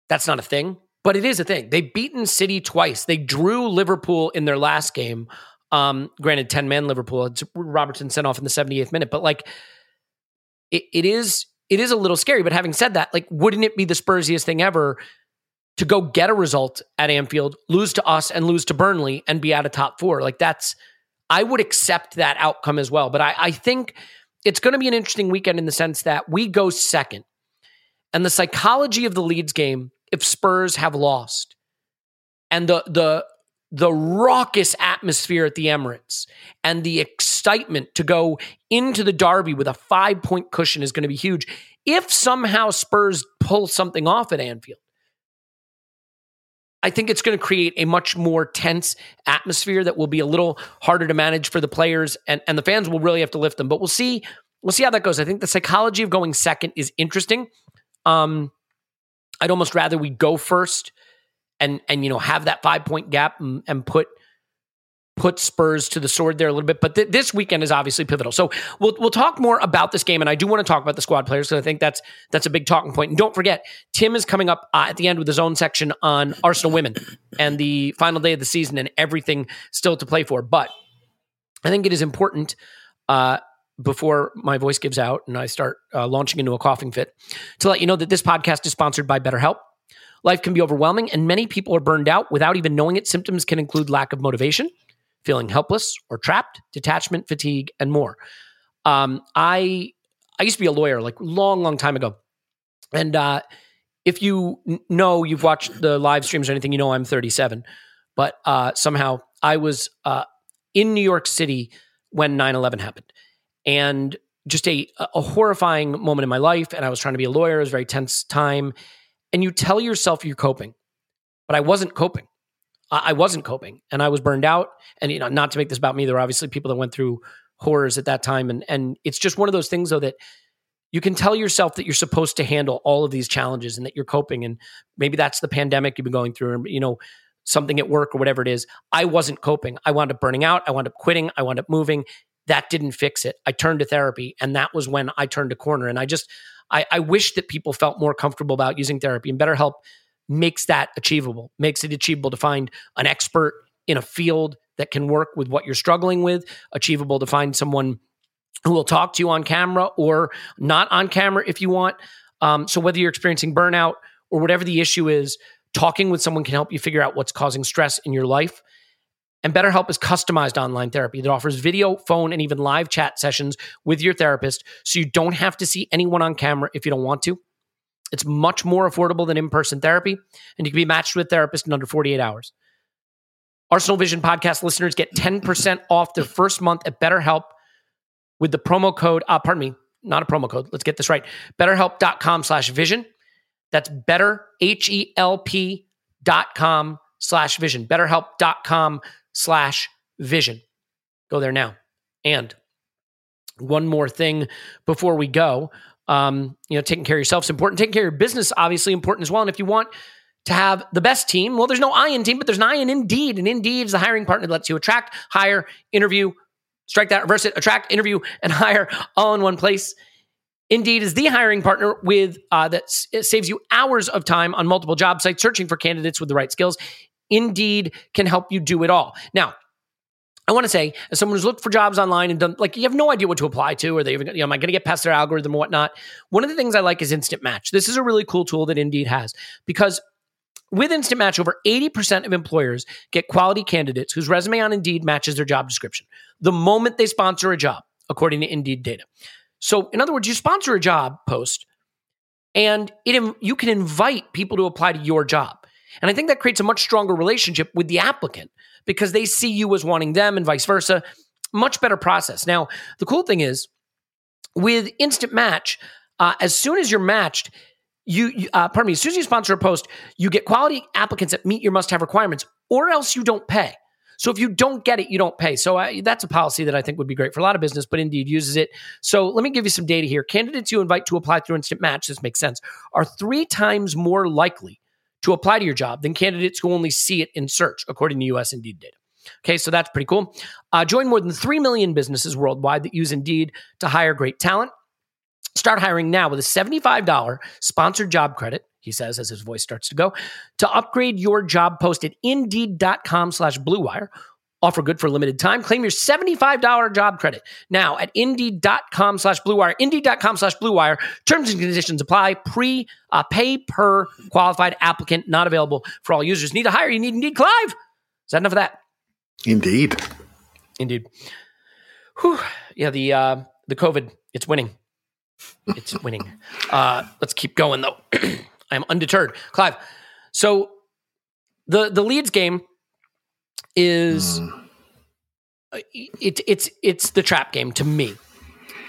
that's not a thing, but it is a thing. They've beaten City twice. They drew Liverpool in their last game. Um, granted, 10 man Liverpool, it's Robertson sent off in the 78th minute, but like it, it is it is a little scary. But having said that, like, wouldn't it be the Spursiest thing ever to go get a result at Anfield, lose to us and lose to Burnley and be out of top four? Like that's I would accept that outcome as well. But I, I think it's going to be an interesting weekend in the sense that we go second. And the psychology of the Leeds game, if Spurs have lost, and the the the raucous atmosphere at the Emirates and the excitement to go into the Derby with a five point cushion is going to be huge. If somehow Spurs pull something off at Anfield, I think it's going to create a much more tense atmosphere that will be a little harder to manage for the players and, and the fans will really have to lift them. But we'll see. We'll see how that goes. I think the psychology of going second is interesting. Um, I'd almost rather we go first and and you know have that five point gap and, and put put Spurs to the sword there a little bit. But th- this weekend is obviously pivotal. So we'll we'll talk more about this game, and I do want to talk about the squad players because I think that's that's a big talking point. And don't forget, Tim is coming up uh, at the end with his own section on Arsenal women and the final day of the season and everything still to play for. But I think it is important. Uh, before my voice gives out and I start uh, launching into a coughing fit, to let you know that this podcast is sponsored by BetterHelp. Life can be overwhelming, and many people are burned out without even knowing it. Symptoms can include lack of motivation, feeling helpless or trapped, detachment, fatigue, and more. Um, I I used to be a lawyer like long, long time ago, and uh, if you know you've watched the live streams or anything, you know I'm 37. But uh, somehow I was uh, in New York City when 9/11 happened, and just a a horrifying moment in my life. And I was trying to be a lawyer. It was a very tense time and you tell yourself you're coping, but I wasn't coping. I wasn't coping and I was burned out. And, you know, not to make this about me, there are obviously people that went through horrors at that time. And, and it's just one of those things, though, that you can tell yourself that you're supposed to handle all of these challenges and that you're coping. And maybe that's the pandemic you've been going through, and, you know, something at work or whatever it is. I wasn't coping. I wound up burning out. I wound up quitting. I wound up moving. That didn't fix it. I turned to therapy. And that was when I turned a corner. And I just, I, I wish that people felt more comfortable about using therapy and BetterHelp makes that achievable, makes it achievable to find an expert in a field that can work with what you're struggling with, achievable to find someone who will talk to you on camera or not on camera if you want. Um, so whether you're experiencing burnout or whatever the issue is, talking with someone can help you figure out what's causing stress in your life. And BetterHelp is customized online therapy that offers video, phone, and even live chat sessions with your therapist so you don't have to see anyone on camera if you don't want to. It's much more affordable than in person therapy, and you can be matched with a therapist in under 48 hours. Arsenal Vision podcast listeners get 10% off their first month at BetterHelp with the promo code, uh, pardon me, not a promo code. Let's get this right. BetterHelp.com slash vision. That's better, H-E-L-P dot com slash vision. BetterHelp.com slash vision. Go there now. And one more thing before we go. Um, you know, taking care of yourself is important. Taking care of your business, obviously important as well. And if you want to have the best team, well, there's no I in team, but there's an I in Indeed. And Indeed is the hiring partner that lets you attract, hire, interview, strike that, reverse it, attract, interview, and hire all in one place. Indeed is the hiring partner with uh, that saves you hours of time on multiple job sites searching for candidates with the right skills. Indeed can help you do it all. Now, I want to say, as someone who's looked for jobs online and done, like, you have no idea what to apply to, or they even, you know, am I going to get past their algorithm or whatnot? One of the things I like is Instant Match. This is a really cool tool that Indeed has because with Instant Match, over 80% of employers get quality candidates whose resume on Indeed matches their job description the moment they sponsor a job, according to Indeed data. So, in other words, you sponsor a job post and it, you can invite people to apply to your job. And I think that creates a much stronger relationship with the applicant because they see you as wanting them and vice versa. Much better process. Now, the cool thing is with Instant Match, uh, as soon as you're matched, you, uh, pardon me, as soon as you sponsor a post, you get quality applicants that meet your must have requirements, or else you don't pay. So if you don't get it, you don't pay. So I, that's a policy that I think would be great for a lot of business, but Indeed uses it. So let me give you some data here. Candidates you invite to apply through Instant Match, this makes sense, are three times more likely to apply to your job than candidates who only see it in search, according to US Indeed data. Okay, so that's pretty cool. Uh, join more than 3 million businesses worldwide that use Indeed to hire great talent. Start hiring now with a $75 sponsored job credit, he says as his voice starts to go, to upgrade your job post at indeed.com slash bluewire. Offer good for a limited time. Claim your $75 job credit now at indeed.com slash bluewire. Indeed.com slash blue wire. Terms and conditions apply. Pre uh, pay per qualified applicant, not available for all users. Need to hire? You need Indeed Clive. Is that enough of that? Indeed. Indeed. Whew. Yeah, the uh, the COVID, it's winning. It's winning. Uh, let's keep going though. I am undeterred. Clive. So the the Leeds game is uh, it, it's it's the trap game to me.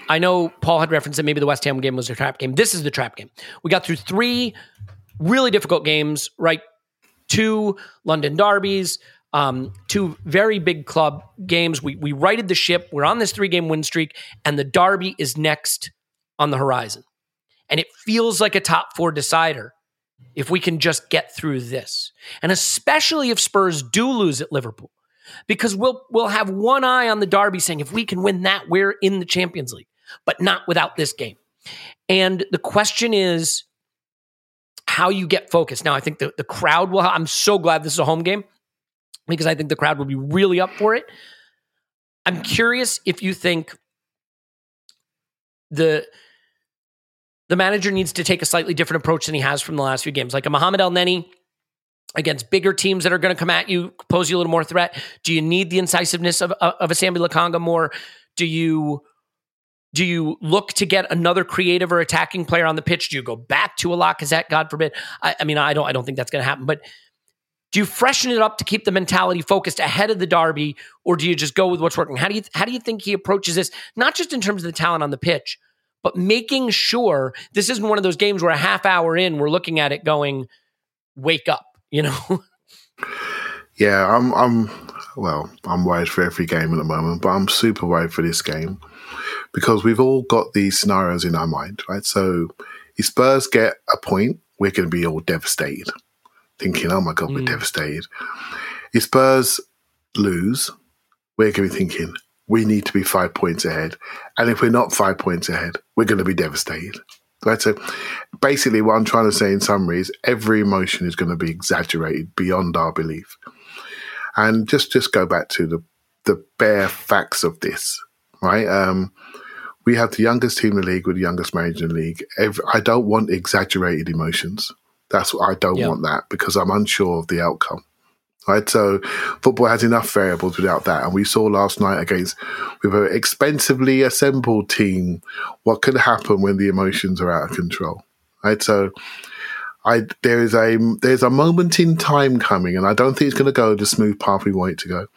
I know Paul had referenced that maybe the West Ham game was a trap game. This is the trap game. We got through three really difficult games, right? Two London derbies, um, two very big club games. We we righted the ship. We're on this three game win streak, and the derby is next on the horizon. And it feels like a top four decider if we can just get through this. And especially if Spurs do lose at Liverpool. Because we'll we'll have one eye on the derby saying if we can win that, we're in the Champions League, but not without this game. And the question is how you get focused. Now, I think the, the crowd will, I'm so glad this is a home game because I think the crowd will be really up for it. I'm curious if you think the the manager needs to take a slightly different approach than he has from the last few games. Like a Mohamed Elneny against bigger teams that are going to come at you, pose you a little more threat. Do you need the incisiveness of, of a Sambi Lokonga more? Do you do you look to get another creative or attacking player on the pitch? Do you go back to a Lacazette? God forbid. I, I mean, I don't I don't think that's going to happen. But do you freshen it up to keep the mentality focused ahead of the derby, or do you just go with what's working? How do you how do you think he approaches this? Not just in terms of the talent on the pitch, but making sure this isn't one of those games where a half hour in we're looking at it going, wake up, you know? Yeah, I'm. I'm. Well, I'm worried for every game at the moment, but I'm super worried for this game because we've all got these scenarios in our mind, right? So, if Spurs get a point, we're going to be all devastated, thinking, "Oh my god, we're mm. devastated." If Spurs lose, we're going to be thinking, "We need to be five points ahead," and if we're not five points ahead, we're going to be devastated. Right. So basically, what I'm trying to say in summary is every emotion is going to be exaggerated beyond our belief. And just just go back to the the bare facts of this, right? Um, we have the youngest team in the league with the youngest manager in the league. Every, I don't want exaggerated emotions. That's what I don't Yeah. want that because I'm unsure of the outcome. Right, so football has enough variables without that, and we saw last night against with an expensively assembled team what could happen when the emotions are out of control. Right, so I there is a there's a moment in time coming, and I don't think it's going to go the smooth path we want it to go.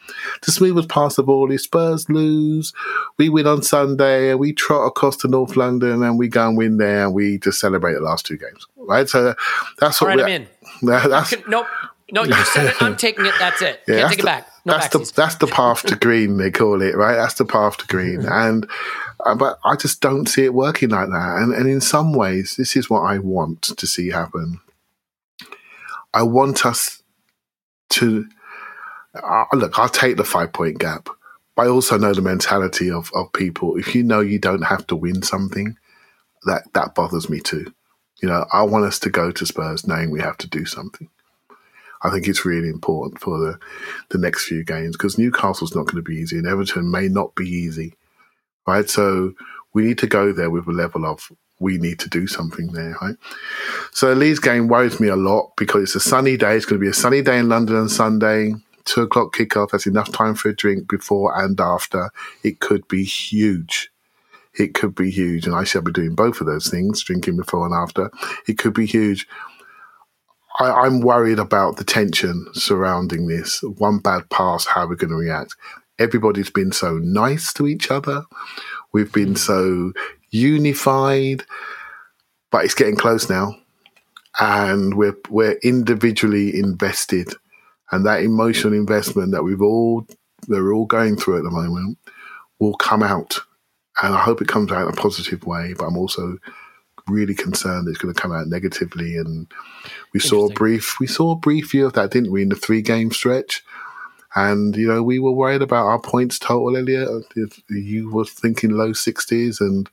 The smoothest path of all is Spurs lose, we win on Sunday, and we trot across to North London, and we go and win there, and we just celebrate the last two games. Right, so that's what right, we- I'm in. That's, Can- nope. No, you said it. I'm taking it. That's it. Yeah, Can't take it back. No that's the that's the path to green they call it right that's the path to green and uh, but i just don't see it working like that and and in some ways this is what i want to see happen i want us to uh, look i'll take the five point gap but i also know the mentality of of people if you know you don't have to win something that that bothers me too you know i want us to go to spurs knowing we have to do something I think it's really important for the, the next few games because Newcastle's not going to be easy and Everton may not be easy, right? So we need to go there with a level of we need to do something there, right? So Leeds game worries me a lot because it's a sunny day. It's going to be a sunny day in London on Sunday. Two o'clock kickoff. That's enough time for a drink before and after. It could be huge. It could be huge, and I shall be doing both of those things, drinking before and after. It could be huge. I, I'm worried about the tension surrounding this. One bad pass, how we're going to react. Everybody's been so nice to each other. We've been hmm. so unified, but it's getting close now, and we're we're individually invested, and that emotional investment that we've all we're all going through at the moment will come out, and I hope it comes out in a positive way. But I'm also really concerned it's going to come out negatively and we saw a brief we saw a brief view of that didn't we in the three game stretch? And you know we were worried about our points total Elliot uh, If you were thinking low 60s and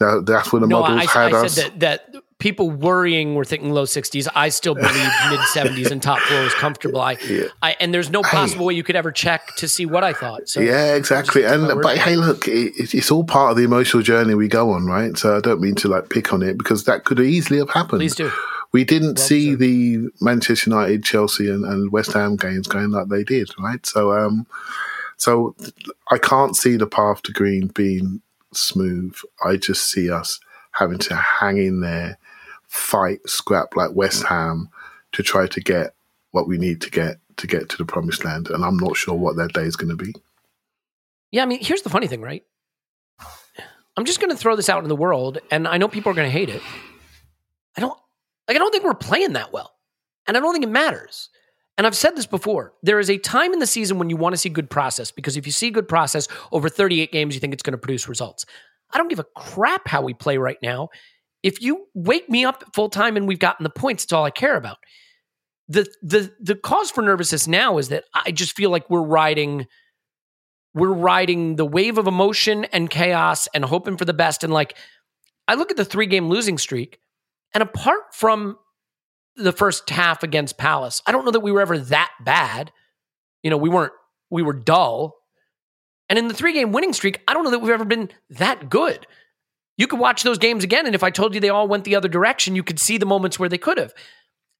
you know, that's when the No, models I, had I us that, that people worrying were thinking low 60s. I still believe mid 70s and top floor is comfortable. I, I and there's no possible way you could ever check to see what I thought. So yeah, exactly. just take my And but hey, look, it, it's- all part of the emotional journey we go on, right? So I don't mean to like pick on it because that could easily have happened. Please do. We didn't Well see the Manchester United, Chelsea, and, and West Ham games going like they did, right? So, um, So I can't see the path to green being smooth. I just see us having to hang in there, fight, scrap like West Ham to try to get what we need to get to get to the promised land. And I'm not sure what that day is going to be. Yeah, I mean, here's the funny thing, right? I'm just going to throw this out in the world, and I know people are going to hate it. I don't like. I don't think we're playing that well, and I don't think it matters. And I've said this before. There is a time in the season when you want to see good process because if you see good process over 38 games, you think it's going to produce results. I don't give a crap how we play right now. If you wake me up full time and we've gotten the points, it's all I care about. The the the cause for nervousness now is that I just feel like we're riding we're riding the wave of emotion and chaos and hoping for the best. And like I look at the three game losing streak, and apart from the first half against Palace, I don't know that we were ever that bad. You know, we weren't we were dull. And in the three game winning streak, I don't know that we've ever been that good. You could watch those games again, and if I told you they all went the other direction, you could see the moments where they could have.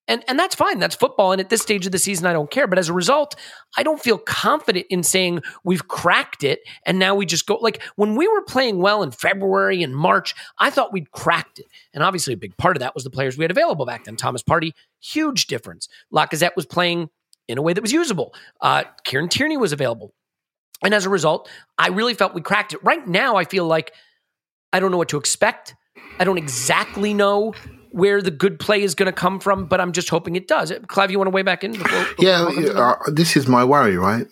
And, and that's fine. That's football. And at this stage of the season, I don't care. But as a result, I don't feel confident in saying we've cracked it and now we just go. Like when we were playing well in February and March, I thought we'd cracked it. And obviously, a big part of that was the players we had available back then. Thomas Partey, huge difference. Lacazette was playing in a way that was usable. Uh, Kieran Tierney was available. And as a result, I really felt we cracked it. Right now, I feel like I don't know what to expect. I don't exactly know where the good play is going to come from, but I'm just hoping it does. Clive, you want to weigh back in? Before, before yeah, uh, this is my worry, right?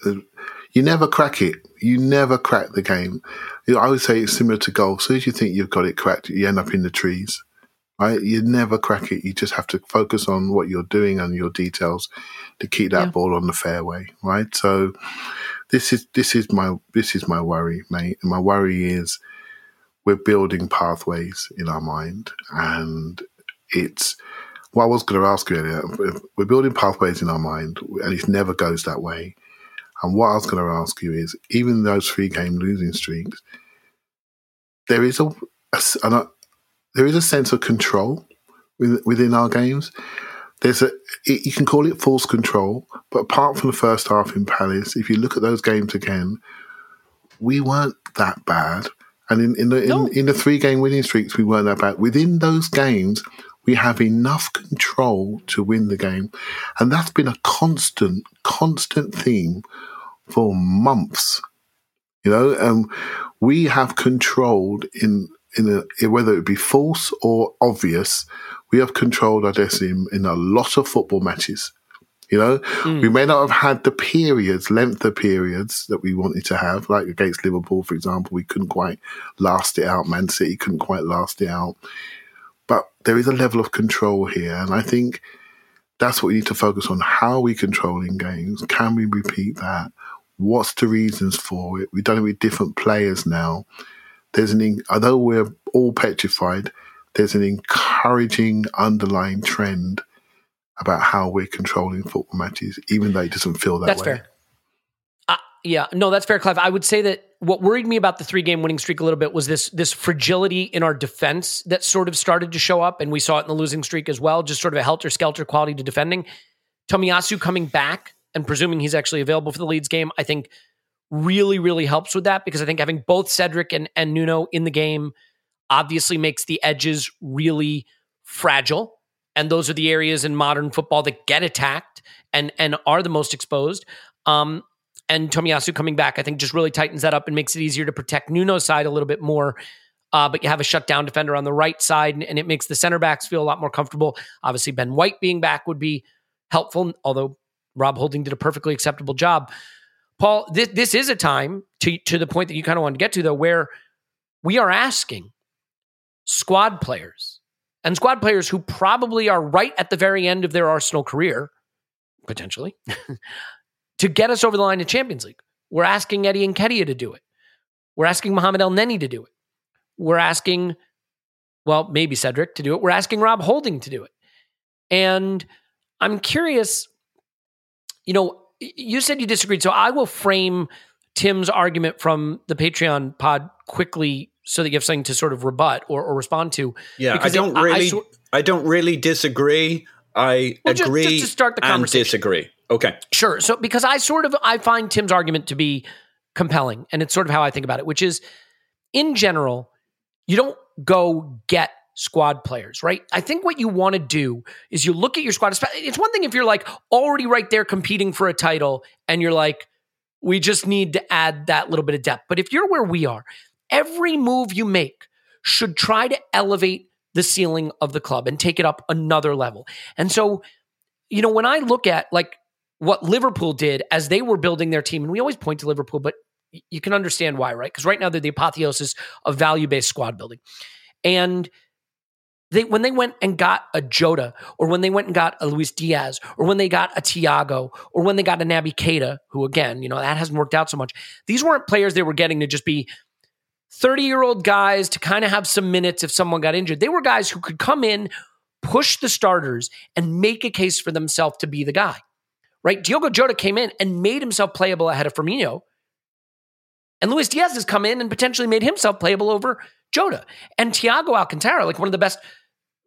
You never crack it. You never crack the game. You know, I would say it's similar to golf. As soon as you think you've got it cracked, you end up in the trees, right? You never crack it. You just have to focus on what you're doing and your details to keep that yeah. ball on the fairway, right? So this is this is my this is my worry, mate. My worry is we're building pathways in our mind, and it's what I was going to ask you earlier. We're building pathways in our mind, and it never goes that way. And what I was going to ask you is, even those three game losing streaks, there is a, a, a there is a sense of control within our games. There's a you can call it false control, but apart from the first half in Palace, if you look at those games again, we weren't that bad. And in, in the no. in, in the three game winning streaks, we weren't that bad. Within those games, we have enough control to win the game. And that's been a constant, constant theme for months. You know, um, we have controlled in in a, whether it be false or obvious, we have controlled our destiny in, in a lot of football matches. You know, mm. we may not have had the periods, length of periods that we wanted to have, like against Liverpool, for example. We couldn't quite last it out. Man City couldn't quite last it out. But there is a level of control here. And I think that's what we need to focus on. How are we controlling games? Can we repeat that? What's the reasons for it? We've done it with different players now. There's an, although we're all petrified, there's an encouraging underlying trend about how we're controlling football matches, even though it doesn't feel that That's way. That's fair. Uh, yeah, no, that's fair, Clive. I would say that what worried me about the three game winning streak a little bit was this this fragility in our defense that sort of started to show up, and we saw it in the losing streak as well. Just sort of a helter skelter quality to defending. Tomiyasu coming back and presuming he's actually available for the Leeds game, I think really really helps with that because I think having both Cedric and and Nuno in the game obviously makes the edges really fragile, and those are the areas in modern football that get attacked and and are the most exposed. Um, and Tomiyasu coming back, I think just really tightens that up and makes it easier to protect Nuno's side a little bit more. Uh, but you have a shutdown defender on the right side, and, and, it makes the center backs feel a lot more comfortable. Obviously, Ben White being back would be helpful, although Rob Holding did a perfectly acceptable job. Paul, this, this is a time to, to the point that you kind of want to get to, though, where we are asking squad players and squad players who probably are right at the very end of their Arsenal career, potentially, to get us over the line to Champions League. We're asking Eddie Nketiah to do it. We're asking Mohamed Elneny to do it. We're asking, well, maybe Cedric to do it. We're asking Rob Holding to do it. And I'm curious, you know, you said you disagreed. So I will frame Tim's argument from the Patreon pod quickly so that you have something to sort of rebut or, or respond to. Yeah, I don't it, really I, I, don't really disagree. I well, agree just, just to start the conversation. and disagree. Okay. Sure. So because I sort of I find Tim's argument to be compelling. And it's sort of how I think about it, which is in general, you don't go get squad players, right? I think what you want to do is you look at your squad. It's one thing if you're like already right there competing for a title and you're like, we just need to add that little bit of depth. But if you're where we are, every move you make should try to elevate the ceiling of the club and take it up another level. And so, you know, when I look at like what Liverpool did as they were building their team, and we always point to Liverpool, but you can understand why, right? Because right now they're the apotheosis of value based squad building. And they when they went and got a Jota, or when they went and got a Luis Diaz, or when they got a Thiago, or when they got a Naby Keita, who again, you know, that hasn't worked out so much. These weren't players they were getting to just be 30 year old guys to kind of have some minutes if someone got injured. They were guys who could come in, push the starters, and make a case for themselves to be the guy. Right? Diogo Jota came in and made himself playable ahead of Firmino. And Luis Diaz has come in and potentially made himself playable over Jota. And Thiago Alcantara, like one of the best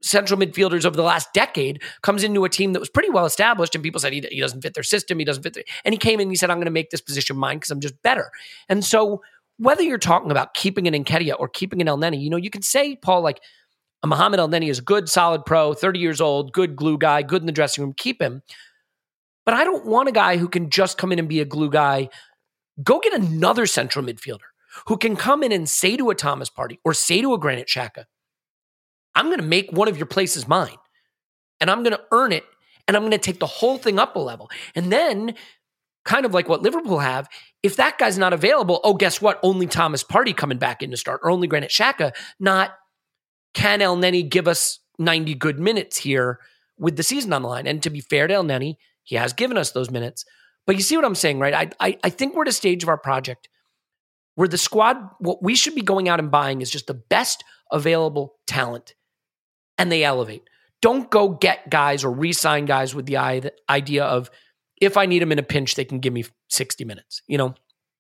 central midfielders over the last decade, comes into a team that was pretty well established. And people said he, he doesn't fit their system. He doesn't fit. Their, and he came in and he said, I'm going to make this position mine because I'm just better. And so whether you're talking about keeping an Nketiah or keeping an Elneny, you know, you can say, Paul, like a Mohamed El Elneny is a good, solid pro, 30 years old, good glue guy, good in the dressing room, keep him. But I don't want a guy who can just come in and be a glue guy. Go get another central midfielder who can come in and say to a Thomas Partey or say to a Granit Xhaka, I'm going to make one of your places mine and I'm going to earn it and I'm going to take the whole thing up a level. And then kind of like what Liverpool have, if that guy's not available, oh, guess what? Only Thomas Partey coming back in to start, or only Granit Xhaka, Not can Elneny give us 90 good minutes here with the season on the line? And to be fair to Elneny, he has given us those minutes. But you see what I'm saying, right? I, I, I think we're at a stage of our project where the squad, what we should be going out and buying is just the best available talent, and they elevate. Don't go get guys or re-sign guys with the idea of if I need them in a pinch, they can give me 60 minutes, you know?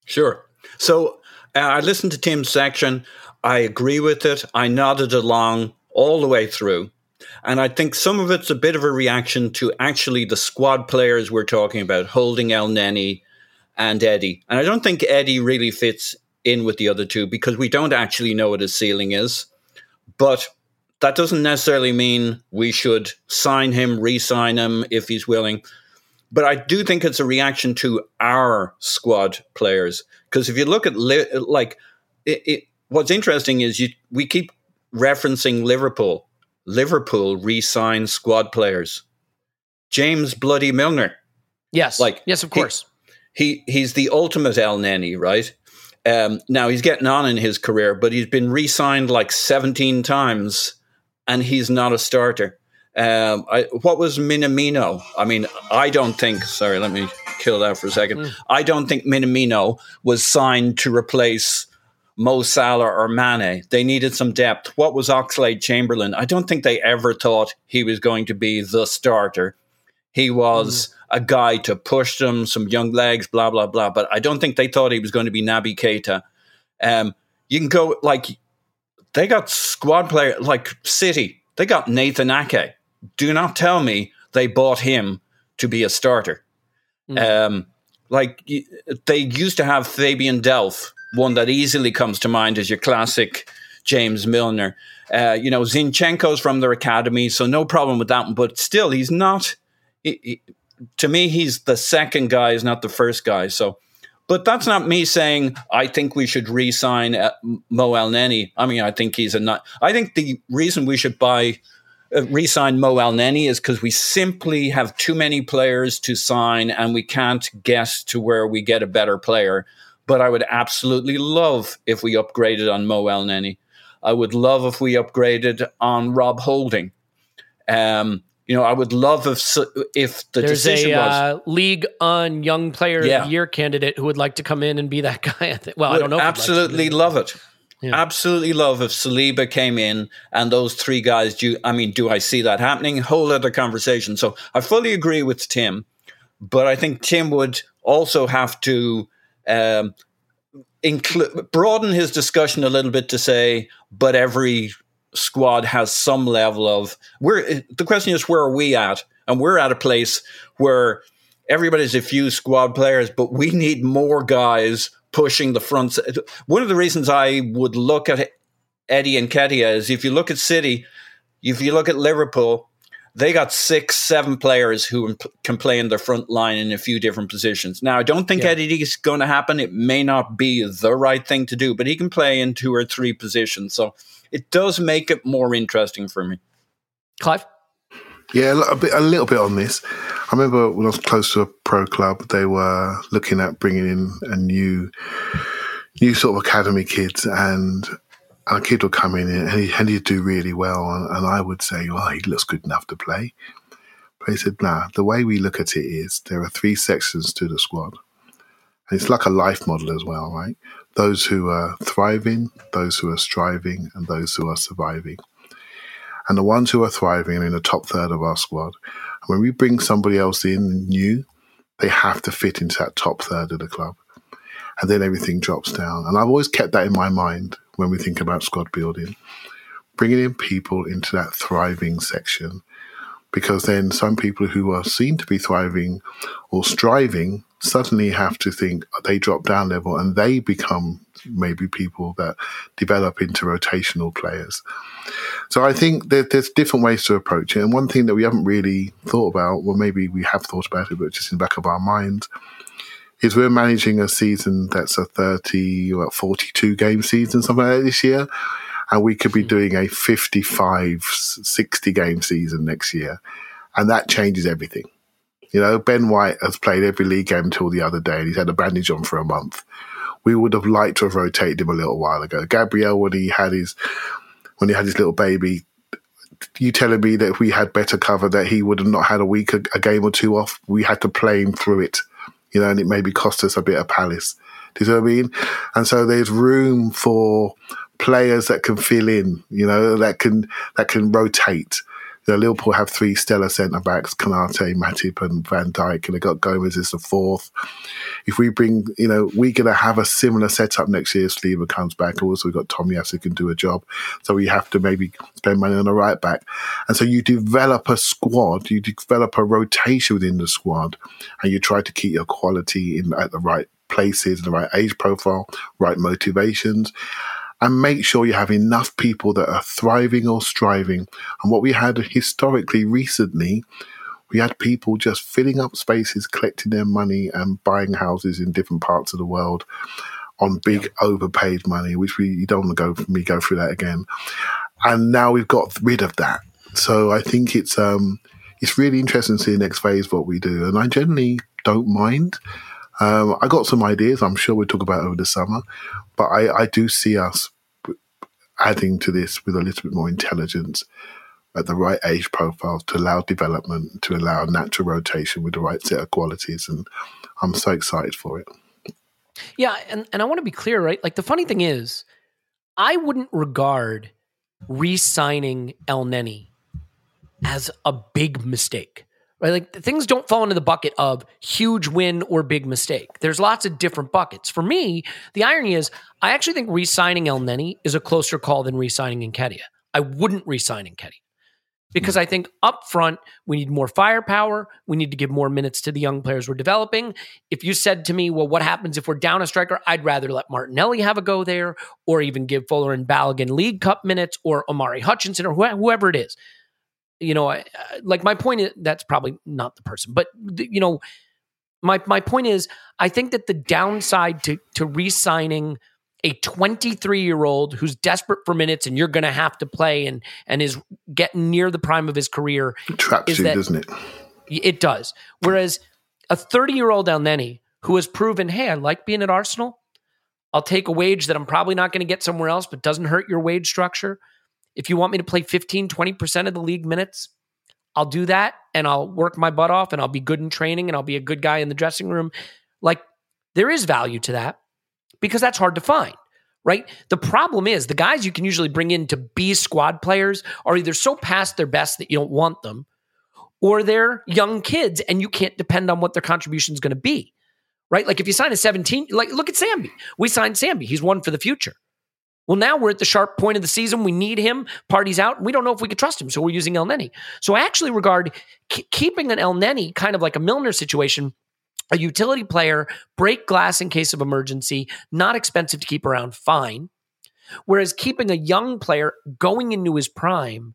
Sure. So uh, I listened to Tim's section. I agree with it. I nodded along all the way through. And I think some of it's a bit of a reaction to actually the squad players we're talking about, holding Elneny and Eddie. And I don't think Eddie really fits in with the other two because we don't actually know what his ceiling is. But that doesn't necessarily mean we should sign him, re sign him if he's willing. But I do think it's a reaction to our squad players because if you look at li- like it, it, what's interesting is you we keep referencing Liverpool. Liverpool re-signed squad players. James Bloody Milner. Yes. Like yes, of course. He, he he's the ultimate Elneny, right? Um, now he's getting on in his career, but he's been re-signed like 17 times and he's not a starter. Um, I, what was Minamino? I mean, I don't think. Sorry, let me kill that for a second. Mm. I don't think Minamino was signed to replace Mo Salah or Mane. They needed some depth. What was Oxlade Chamberlain? I don't think they ever thought he was going to be the starter. He was mm. a guy to push them, some young legs, blah blah blah. But I don't think they thought he was going to be Naby Keita. Um, you can go like they got squad player like City. They got Nathan Ake do not tell me they bought him to be a starter. Mm. Um, like they used to have Fabian Delph, one that easily comes to mind as your classic James Milner. Uh, you know, Zinchenko's from their academy, so no problem with that one. But still, he's not. He, he, to me, he's the second guy, is not the first guy. So, but that's not me saying I think we should re-sign uh, Mo Elneny. I mean, I think he's a not. I think the reason we should buy re-sign Mo Elneny is because we simply have too many players to sign and we can't guess to where we get a better player. But I would absolutely love if we upgraded on Mo Elneny. I would love if we upgraded on Rob Holding. Um, you know, I would love if if the There's decision a, was uh, league on young player yeah. of the year candidate who would like to come in and be that guy. well, I don't know. Absolutely like love it. Yeah. Absolutely love if Saliba came in and those three guys. Do I mean, do I see that happening? Whole other conversation. So I fully agree with Tim, but I think Tim would also have to um, include broaden his discussion a little bit to say, but every squad has some level of. Where the question is, where are we at? And we're at a place where everybody's a few squad players, but we need more guys pushing the front. One of the reasons I would look at Eddie and Nketiah is if you look at City, if you look at Liverpool, they got six, seven players who can play in their front line in a few different positions. Now, I don't think yeah. Eddie is going to happen. It may not be the right thing to do, but he can play in two or three positions. So it does make it more interesting for me. Clive? Yeah, a, bit, a little bit on this. I remember when I was close to a pro club, they were looking at bringing in a new, new sort of academy kids, and a kid would come in and, he, and he'd do really well, and, and, I would say, "Well, he looks good enough to play." But he said, "Nah, the way we look at it is there are three sections to the squad, and it's like a life model as well, right? Those who are thriving, those who are striving, and those who are surviving." And the ones who are thriving are in the top third of our squad. And when we bring somebody else in new, they have to fit into that top third of the club. And then everything drops down. And I've always kept that in my mind when we think about squad building. Bringing in people into that thriving section because then some people who are seen to be thriving or striving suddenly have to think they drop down level and they become maybe people that develop into rotational players. So I think that there's different ways to approach it. And one thing that we haven't really thought about, well, maybe we have thought about it, but just in the back of our minds, is we're managing a season that's a 30 or 42 game season, something like this year. And we could be hmm. doing a 55, 60 game season next year. And that changes everything. You know, Ben White has played every league game until the other day and he's had a bandage on for a month. We would have liked to have rotated him a little while ago. Gabriel, when he had his when he had his little baby, you telling me that if we had better cover that he would have not had a week a, a game or two off. We had to play him through it, you know, and it maybe cost us a bit of Palace. Do you know what I mean? And so there's room for players that can fill in, you know, that can that can rotate you know, Liverpool have three stellar centre backs: Konaté, Matip, and Van Dijk, and they got Gomez as the fourth. If we bring, you know, we're going to have a similar setup next year. Saliba comes back. Also, we've got Tomiyasu can do a job, so we have to maybe spend money on a right back. And so you develop a squad, you develop a rotation within the squad, and you try to keep your quality in at the right places, the right age profile, right motivations and make sure you have enough people that are thriving or striving. And what we had historically recently, we had people just filling up spaces, collecting their money and buying houses in different parts of the world on big yeah. overpaid money, which we you don't want to go me go through that again. And now we've got rid of that. So I think it's um it's really interesting to see the next phase what we do. And I generally don't mind. Um, I got some ideas. I'm sure we'll talk about over the summer, but I, I do see us adding to this with a little bit more intelligence at the right age profile to allow development, to allow natural rotation with the right set of qualities. And I'm so excited for it. Yeah. And, and I want to be clear, right? Like the funny thing is, I wouldn't regard re signing Elneny as a big mistake right? Like things don't fall into the bucket of huge win or big mistake. There's lots of different buckets. For me, the irony is I actually think re-signing Elneny is a closer call than re-signing Nketiah. I wouldn't re-sign Nketiah because hmm. I think up front we need more firepower. We need to give more minutes to the young players we're developing. If you said to me, "Well, what happens if we're down a striker?" I'd rather let Martinelli have a go there, or even give Fuller and Balogun League Cup minutes, or Omari Hutchinson, or wh- whoever it is you know, I, uh, like my point is that's probably not the person, but you know, my my point is I think that the downside to to re-signing a 23 year old who's desperate for minutes and you're going to have to play and and is getting near the prime of his career traps you, doesn't it? It does. Whereas a 30 year old Elneny who has proven, hey, I like being at Arsenal. I'll take a wage that I'm probably not going to get somewhere else, but doesn't hurt your wage structure. If you want me to play 15, 20% of the league minutes, I'll do that and I'll work my butt off and I'll be good in training and I'll be a good guy in the dressing room. Like there is value to that because that's hard to find, right? The problem is the guys you can usually bring in to be squad players are either so past their best that you don't want them or they're young kids and you can't depend on what their contribution is going to be, right? Like if you sign a 17, like look at Sambi. We signed Sambi. He's one for the future. Well, now we're at the sharp point of the season. We need him. Partey's out. We don't know if we could trust him, so we're using Elneny. So I actually regard k- keeping an Elneny kind of like a Milner situation a utility player, break glass in case of emergency, not expensive to keep around, fine. Whereas keeping a young player going into his prime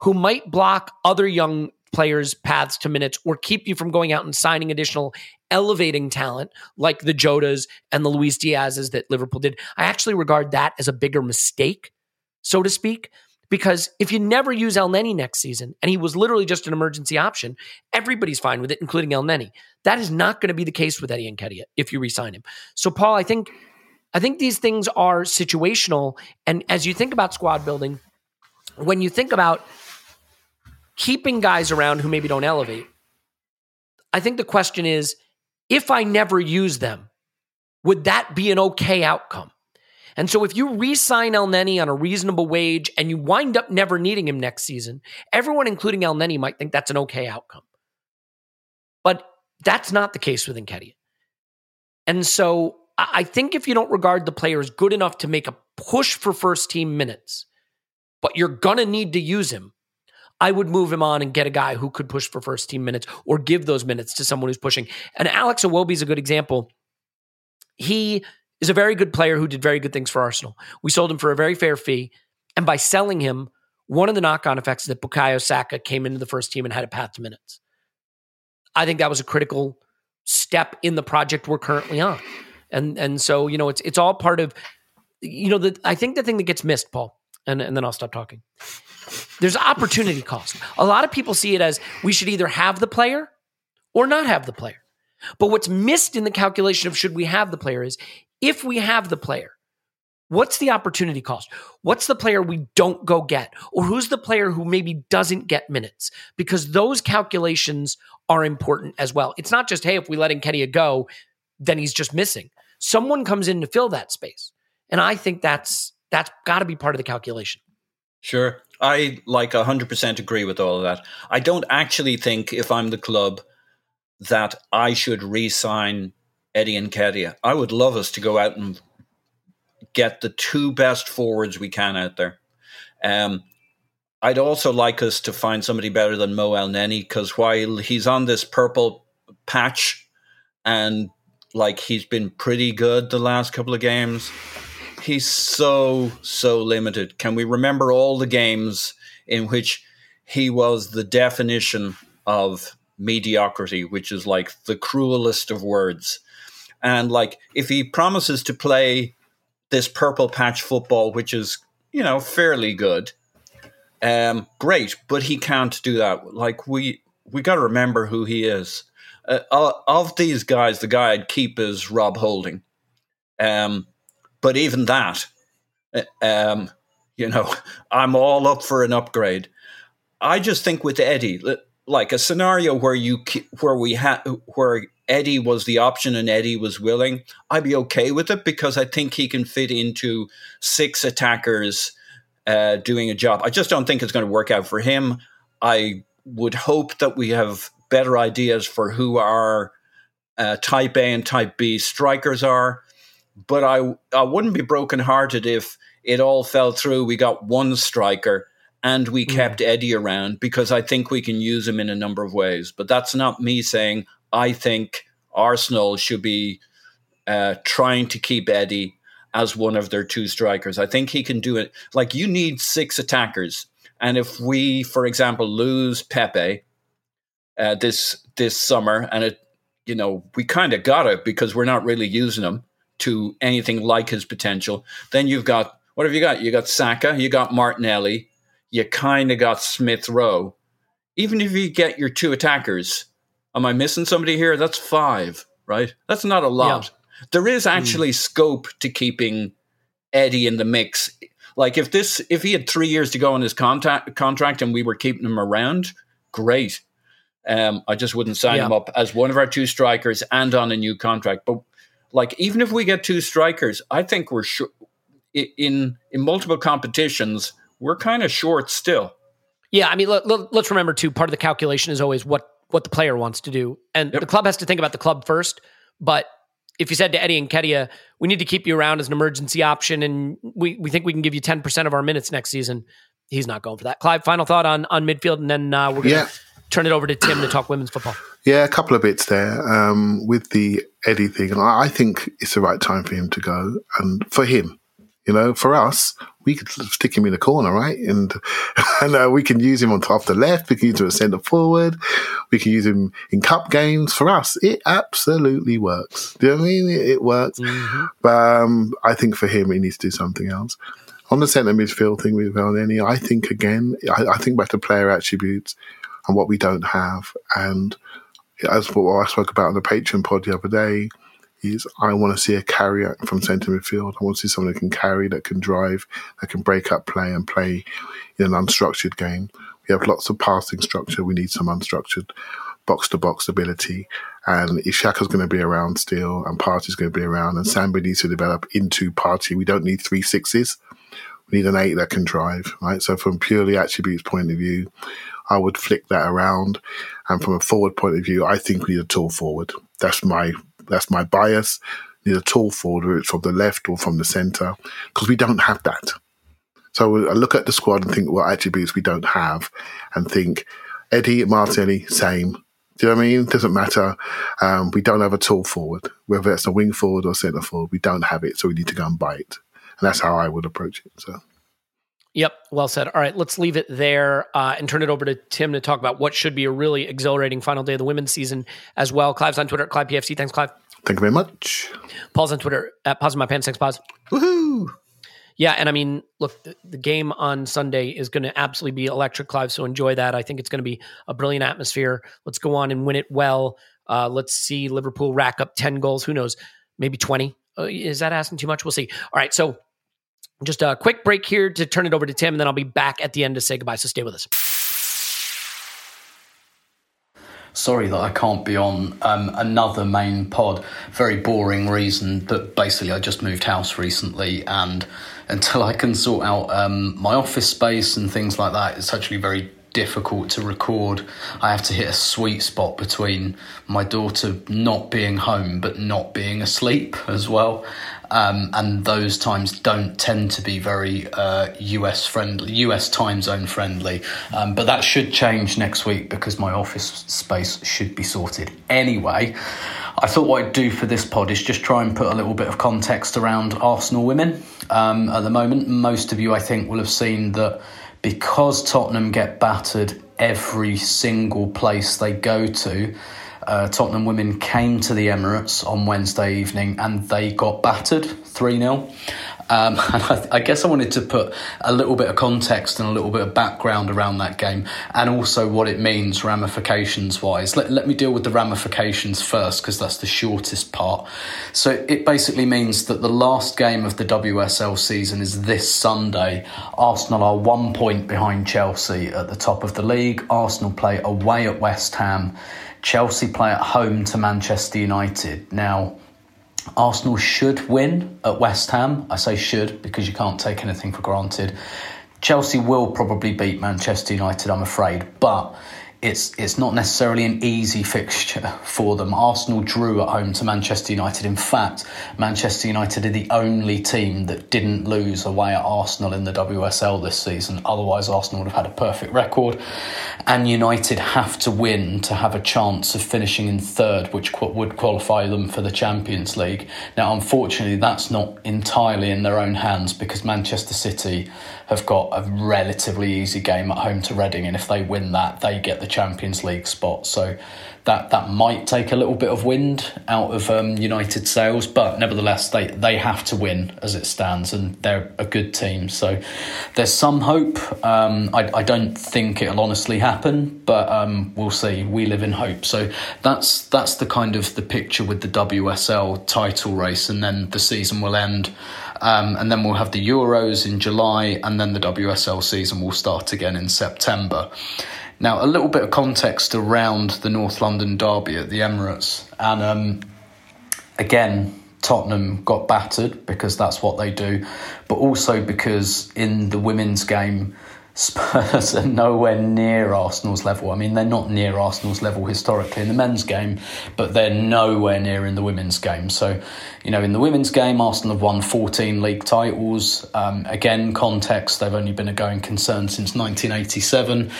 who might block other young players' paths to minutes or keep you from going out and signing additional elevating talent like the Jotas and the Luis Diaz's that Liverpool did. I actually regard that as a bigger mistake, so to speak, because if you never use Elneny next season and he was literally just an emergency option, everybody's fine with it, including Elneny. That is not going to be the case with Eddie Nketiah if you resign him. So, Paul, I think I think these things are situational. And as you think about squad building, when you think about keeping guys around who maybe don't elevate, I think the question is if I never use them, would that be an okay outcome? And so if you re-sign Elneny on a reasonable wage and you wind up never needing him next season, everyone, including Elneny, might think that's an okay outcome. But that's not the case with Nketiah. And so I think if you don't regard the player as good enough to make a push for first team minutes, but you're to need to use him, I would move him on and get a guy who could push for first team minutes or give those minutes to someone who's pushing. And Alex Iwobi is a good example. He is a very good player who did very good things for Arsenal. We sold him for a very fair fee. And by selling him, one of the knock on effects is that Bukayo Saka came into the first team and had a path to minutes. I think that was a critical step in the project we're currently on. And and so, you know, it's it's all part of you know, the I think the thing that gets missed, Paul, and, and then I'll stop talking. There's opportunity cost. A lot of people see it as we should either have the player or not have the player. But what's missed in the calculation of should we have the player is if we have the player, what's the opportunity cost? What's the player we don't go get? Or who's the player who maybe doesn't get minutes? Because those calculations are important as well. It's not just, hey, if we let Nketiah go, then he's just missing. Someone comes in to fill that space. And I think that's that's got to be part of the calculation. Sure. I like 100% agree with all of that. I don't actually think if I'm the club that I should re-sign Eddie Nketiah. I would love us to go out and get the two best forwards we can out there. Um, I'd also like us to find somebody better than Mo Elneny because while he's on this purple patch and like he's been pretty good the last couple of games, he's so so limited. Can we remember all the games in which he was the definition of mediocrity, which is like the cruelest of words? And like, if he promises to play this purple patch football, which is, you know, fairly good, um, great, but he can't do that. Like, we, we got to remember who he is. Uh, of these guys, the guy I'd keep is Rob Holding. Um, but even that, uh, um, you know, I'm all up for an upgrade. I just think with Eddie, like a scenario where you where we had where Eddie was the option and Eddie was willing, I'd be okay with it because I think he can fit into six attackers uh, doing a job. I just don't think it's going to work out for him. I would hope that we have better ideas for who our uh, type A and type B strikers are. But I I wouldn't be brokenhearted if it all fell through. We got one striker and we mm. kept Eddie around because I think we can use him in a number of ways. But that's not me saying I think Arsenal should be uh, trying to keep Eddie as one of their two strikers. I think he can do it. Like you need six attackers, and if we, for example, lose Pepe uh, this this summer, and it, you know, we kind of got it because we're not really using him to anything like his potential. Then you've got what have you got? You got Saka, you got Martinelli, you kind of got Smith Rowe. Even if you get your two attackers, Am I missing somebody here? That's five, right? That's not a lot. Yeah. There is actually mm. scope to keeping Eddie in the mix. Like if this, if he had three years to go on his contact, contract and we were keeping him around, great. Um, I just wouldn't sign yeah. him up as one of our two strikers and on a new contract. But like, even if we get two strikers, I think we're sure in in multiple competitions we're kind of short still. Yeah, I mean, let, us remember too. Part of the calculation is always what what the player wants to do. And yep. the club has to think about the club first. But if you said to Eddie Nketiah, we need to keep you around as an emergency option and we, we think we can give you 10% of our minutes next season, he's not going for that. Clive, final thought on, on midfield, and then uh, we're going to. Yeah. Turn it over to Tim to talk women's football. Yeah, a couple of bits there um, with the Eddie thing, and I think it's the right time for him to go, and for him, you know, for us, we could stick him in the corner, right, and and uh, we can use him on top the left. We can use him as centre forward. We can use him in cup games. For us, it absolutely works. Do you know what I mean? It, it works, but um, I think for him, he needs to do something else. On the centre midfield thing with Elneny, I think again, I, I think back to player attributes and what we don't have. And as what I spoke about on the Patreon pod the other day, is I want to see a carrier from centre midfield. I want to see someone that can carry, that can drive, that can break up play and play in an unstructured game. We have lots of passing structure. We need some unstructured box to box ability. And Xhaka's going to be around still, and Partey's going to be around, and Sambi needs to develop into Party. We don't need three sixes. We need an eight that can drive, right? So from purely attributes point of view, I would flick that around. And from a forward point of view, I think we need a tall forward. That's my that's my bias. We need a tall forward, whether it's from the left or from the centre, because we don't have that. So I look at the squad and think what attributes we don't have, and think Eddie Martinelli, same. Do you know what I mean? Doesn't matter. Um, we don't have a tall forward, whether it's a wing forward or centre forward. We don't have it, so we need to go and buy it, and that's how I would approach it. So. Yep, well said. All right, let's leave it there uh, and turn it over to Tim to talk about what should be a really exhilarating final day of the women's season as well. Clive's on Twitter at Clive PFC. Thanks, Clive. Thank you very much. Paul's on Twitter at Poznan in My Pants. Thanks, Pause. Woohoo! Yeah, and I mean, look, the, the game on Sunday is going to absolutely be electric, Clive. So enjoy that. I think it's going to be a brilliant atmosphere. Let's go on and win it well. Uh, let's see Liverpool rack up ten goals. Who knows? Maybe twenty. Uh, is that asking too much? We'll see. All right, so just a quick break here to turn it over to Tim, and then I'll be back at the end to say goodbye. So stay with us. Sorry that I can't be on um, another main pod. Very boring reason, but basically I just moved house recently, and until I can sort out um, my office space and things like that, it's actually very difficult to record. I have to hit a sweet spot between my daughter not being home but not being asleep as well. Um, and those times don't tend to be very uh, US friendly, US time zone friendly. Um, but that should change next week because my office space should be sorted anyway. I thought what I'd do for this pod is just try and put a little bit of context around Arsenal women. Um, at the moment, most of you, I think, will have seen that because Tottenham get battered every single place they go to, uh, Tottenham women came to the Emirates on Wednesday evening and they got battered 3 0. Um, and I, I, guess I wanted to put a little bit of context and a little bit of background around that game and also what it means ramifications wise. Let, let me deal with the ramifications first because that's the shortest part. So it basically means that the last game of the WSL season is this Sunday. Arsenal are one point behind Chelsea at the top of the league. Arsenal play away at West Ham. Chelsea play at home to Manchester United. Now, Arsenal should win at West Ham. I say should because you can't take anything for granted. Chelsea will probably beat Manchester United, I'm afraid, but it's it's not necessarily an easy fixture for them. Arsenal drew at home to Manchester United. In fact, Manchester United are the only team that didn't lose away at Arsenal in the WSL this season. Otherwise, Arsenal would have had a perfect record, and United have to win to have a chance of finishing in third, which qu- would qualify them for the Champions League. Now, unfortunately, that's not entirely in their own hands because Manchester City have got a relatively easy game at home to Reading, and if they win that, they get the Champions League spot. So that that might take a little bit of wind out of um, United sails, but nevertheless, they they have to win as it stands, and they're a good team. So there's some hope. Um, I, I don't think it'll honestly happen, but um, we'll see. We live in hope. So that's that's the kind of the picture with the WSL title race, and then the season will end. Um, and then we'll have the Euros in July, and then the WSL season will start again in September. Now, a little bit of context around the North London derby at the Emirates, and um, again, Tottenham got battered because that's what they do, but also because in the women's game, Spurs are nowhere near Arsenal's level. I mean, they're not near Arsenal's level historically in the men's game, but they're nowhere near in the women's game. So, you know, in the women's game, Arsenal have won 14 league titles. Um, again, context, they've only been a going concern since 1987.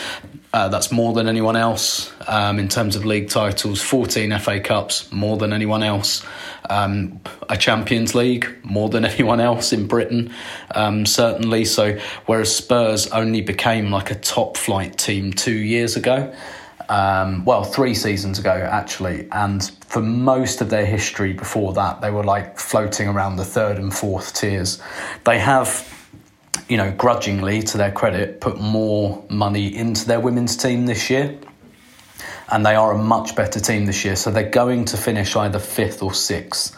Uh, that's more than anyone else um, in terms of league titles. 14 FA Cups, more than anyone else. Um, a Champions League, more than anyone else in Britain, um, certainly. So, whereas Spurs only became like a top flight team two years ago, um, well, three seasons ago actually, and for most of their history before that, they were like floating around the third and fourth tiers. They have you know, grudgingly, to their credit, put more money into their women's team this year. And they are a much better team this year. So they're going to finish either fifth or sixth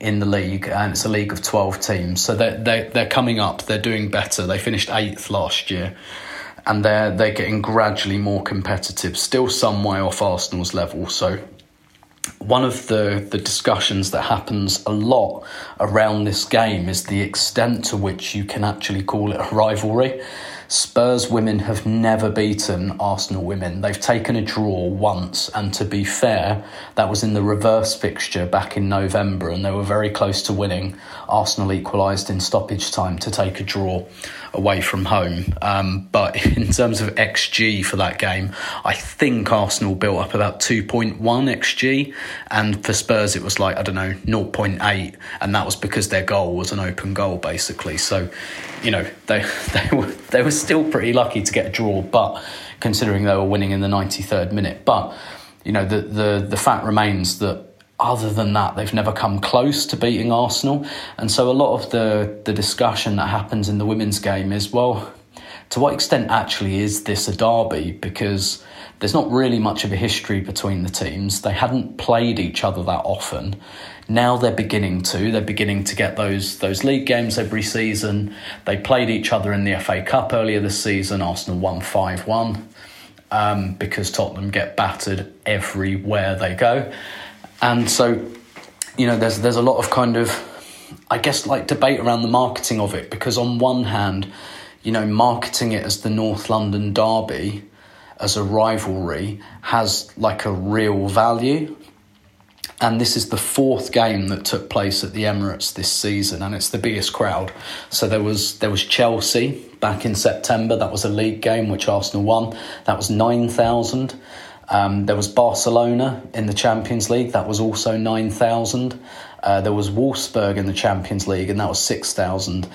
in the league. And it's a league of 12 teams. So they're, they're, they're coming up. They're doing better. They finished eighth last year. And they're, they're getting gradually more competitive, still some way off Arsenal's level. So one of the, the discussions that happens a lot around this game is the extent to which you can actually call it a rivalry. Spurs women have never beaten Arsenal women. They've taken a draw once, and to be fair, that was in the reverse fixture back in November, and they were very close to winning. Arsenal equalised in stoppage time to take a draw away from home. Um, but in terms of XG for that game, I think Arsenal built up about 2.1 XG, and for Spurs it was like, I don't know, 0.8, and that was because their goal was an open goal, basically. So, you know, they, they, were, they were still pretty lucky to get a draw, but considering they were winning in the 93rd minute. But, you know, the, the, the fact remains that other than that, they've never come close to beating Arsenal. And so a lot of the, the discussion that happens in the women's game is well, to what extent actually is this a derby? Because there's not really much of a history between the teams. They hadn't played each other that often. Now they're beginning to. They're beginning to get those those league games every season. They played each other in the FA Cup earlier this season. Arsenal won 5 1 um, because Tottenham get battered everywhere they go. And so, you know, there's there's a lot of kind of, I guess, like debate around the marketing of it because on one hand, you know, marketing it as the North London derby, as a rivalry, has like a real value. And this is the fourth game that took place at the Emirates this season, and it's the biggest crowd. So there was there was Chelsea back in September. That was a league game which Arsenal won. That was nine thousand. Um, there was Barcelona in the Champions League, that was also 9,000. Uh, there was Wolfsburg in the Champions League, and that was 6,000.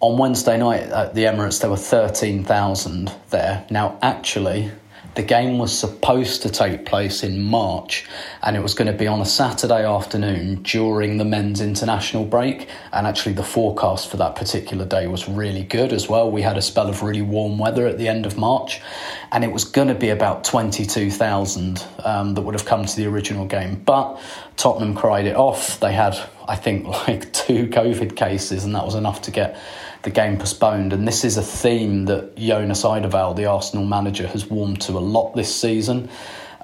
On Wednesday night at the Emirates, there were 13,000 there. Now, actually, the game was supposed to take place in March and it was going to be on a Saturday afternoon during the men's international break. And actually, the forecast for that particular day was really good as well. We had a spell of really warm weather at the end of March and it was going to be about 22,000 um, that would have come to the original game. But Tottenham cried it off. They had, I think, like two COVID cases, and that was enough to get the game postponed. And this is a theme that Jonas Eidevall, the Arsenal manager, has warmed to a lot this season.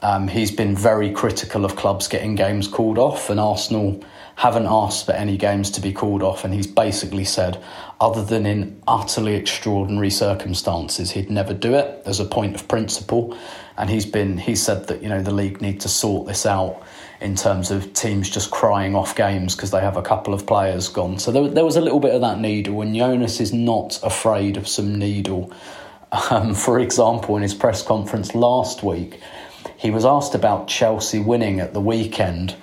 Um, he's been very critical of clubs getting games called off, and Arsenal haven't asked for any games to be called off. And he's basically said, other than in utterly extraordinary circumstances, he'd never do it as a point of principle. And he's been he said that you know the league need to sort this out in terms of teams just crying off games because they have a couple of players gone. So there, there was a little bit of that needle, and Jonas is not afraid of some needle. Um, for example, in his press conference last week, he was asked about Chelsea winning at the weekend,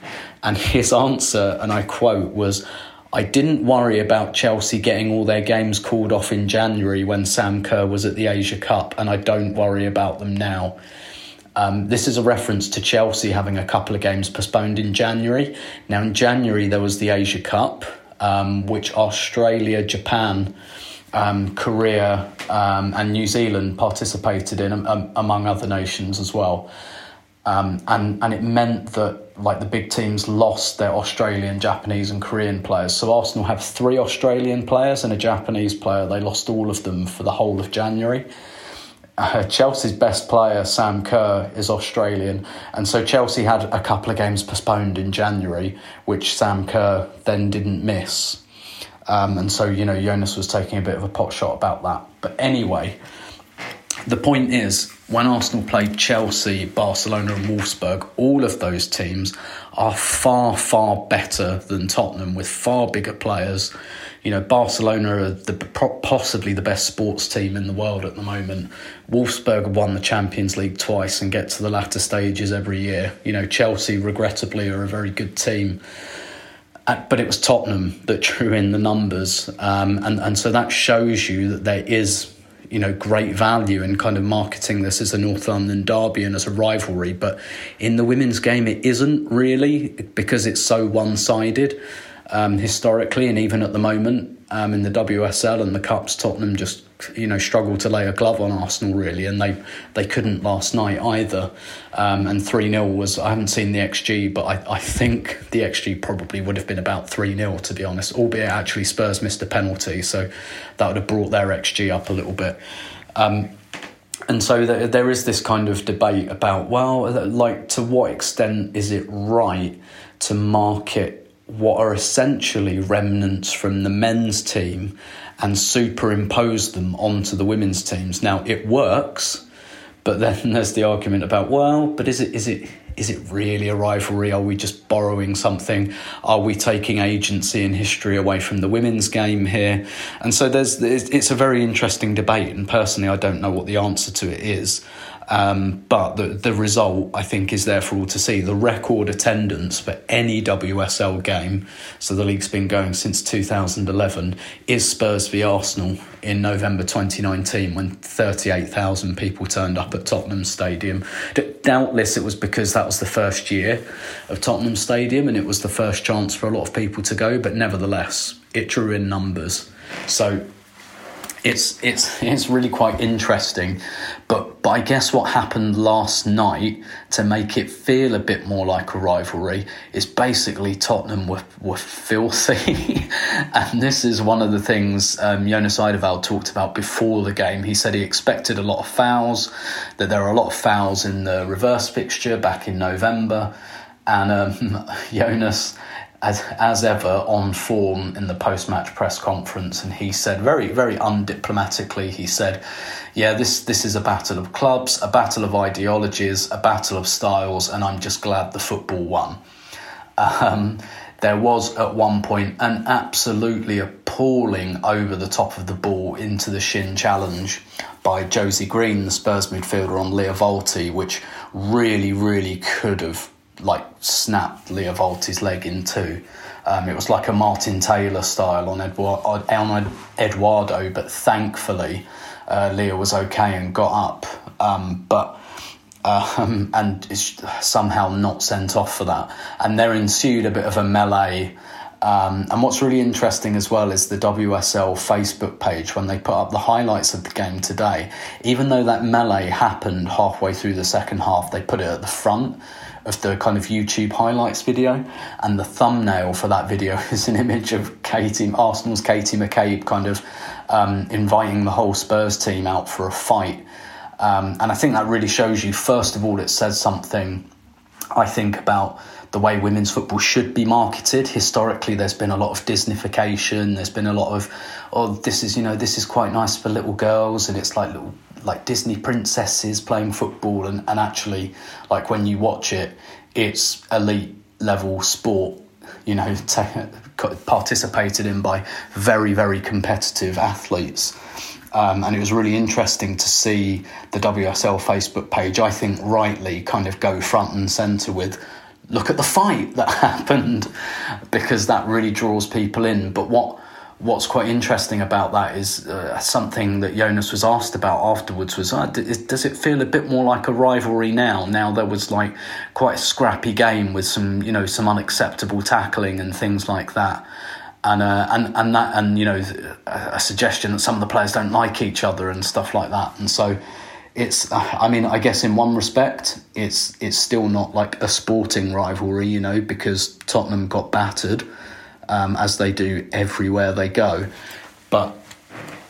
and his answer, and I quote, was, I didn't worry about Chelsea getting all their games called off in January when Sam Kerr was at the Asia Cup, and I don't worry about them now. Um, this is a reference to Chelsea having a couple of games postponed in January. Now, in January, there was the Asia Cup, um, which Australia, Japan, um, Korea, um, and New Zealand participated in, among other nations as well. Um, and and it meant that like the big teams lost their Australian, Japanese, and Korean players. So Arsenal have three Australian players and a Japanese player. They lost all of them for the whole of January uh, Chelsea's best player, Sam Kerr, is Australian. And so Chelsea had a couple of games postponed in January, which Sam Kerr then didn't miss. Um, and so, you know, Jonas was taking a bit of a pot shot about that. But anyway, the point is, when Arsenal played Chelsea, Barcelona, and Wolfsburg, all of those teams are far, far better than Tottenham with far bigger players. You know, Barcelona are the, possibly the best sports team in the world at the moment. Wolfsburg won the Champions League twice and get to the latter stages every year. You know, Chelsea, regrettably, are a very good team. Uh, but it was Tottenham that drew in the numbers, um, and and so that shows you that there is you know great value in kind of marketing this as a North London derby and as a rivalry. But in the women's game, it isn't really because it's so one sided um, historically, and even at the moment um, in the WSL and the cups, Tottenham just you know struggled to lay a glove on Arsenal really, and they they couldn't last night either. Um, and three 0 was I haven't seen the XG, but I, I think the XG probably would have been about three 0 to be honest. Albeit actually Spurs missed a penalty, so that would have brought their XG up a little bit. Um, and so there is this kind of debate about well, like to what extent is it right to market what are essentially remnants from the men's team and superimpose them onto the women's teams. Now it works, but then there's the argument about well, but is it is it is it really a rivalry? Are we just borrowing something? Are we taking agency and history away from the women's game here? And so there's it's a very interesting debate, and personally, I don't know what the answer to it is. Um, but the, the result, I think, is there for all to see. The record attendance for any WSL game, so the league's been going since 2011, is Spurs v Arsenal in November 2019 when 38,000 people turned up at Tottenham Stadium. Doubtless it was because that was the first year of Tottenham Stadium and it was the first chance for a lot of people to go, but nevertheless, it drew in numbers. So it's it's it's really quite interesting. But but I guess what happened last night to make it feel a bit more like a rivalry is basically Tottenham were were filthy, and this is one of the things um, Jonas Eidevall talked about before the game. He said he expected a lot of fouls, that there are a lot of fouls in the reverse fixture back in November, and um, Jonas as, as ever on form in the post match press conference, and he said very, very undiplomatically, he said, Yeah, this, this is a battle of clubs, a battle of ideologies, a battle of styles, and I'm just glad the football won. Um, there was at one point an absolutely appalling over the top of the ball into the shin challenge by Josie Green, the Spurs midfielder, on Lia Wälti, which really, really could have like snapped Lia Wälti's leg in two. Um, it was like a Martin Taylor style on, on Eduardo, but thankfully uh, Lia was okay and got up. Um, but um, and is somehow not sent off for that. And there ensued a bit of a melee. Um, and what's really interesting as well is the WSL Facebook page when they put up the highlights of the game today. Even though that melee happened halfway through the second half, they put it at the front of the kind of YouTube highlights video, and the thumbnail for that video is an image of Katie Arsenal's Katie McCabe kind of um, inviting the whole Spurs team out for a fight. Um, and I think that really shows you, first of all, it says something, I think, about the way women's football should be marketed. Historically, there's been a lot of Disneyfication. There's been a lot of, oh, this is you know this is quite nice for little girls, and it's like little like Disney princesses playing football, and, and actually, like when you watch it, it's elite level sport. You know, t- participated in by very very competitive athletes. Um, and it was really interesting to see the WSL Facebook page, I think rightly, kind of go front and centre with look at the fight that happened because that really draws people in. But what what's quite interesting about that is uh, something that Jonas was asked about afterwards was uh, does it feel a bit more like a rivalry now now there was like quite a scrappy game with some you know some unacceptable tackling and things like that? And uh, and and that and you know a suggestion that some of the players don't like each other and stuff like that. And so it's I mean I guess in one respect it's it's still not like a sporting rivalry you know because Tottenham got battered um, as they do everywhere they go. But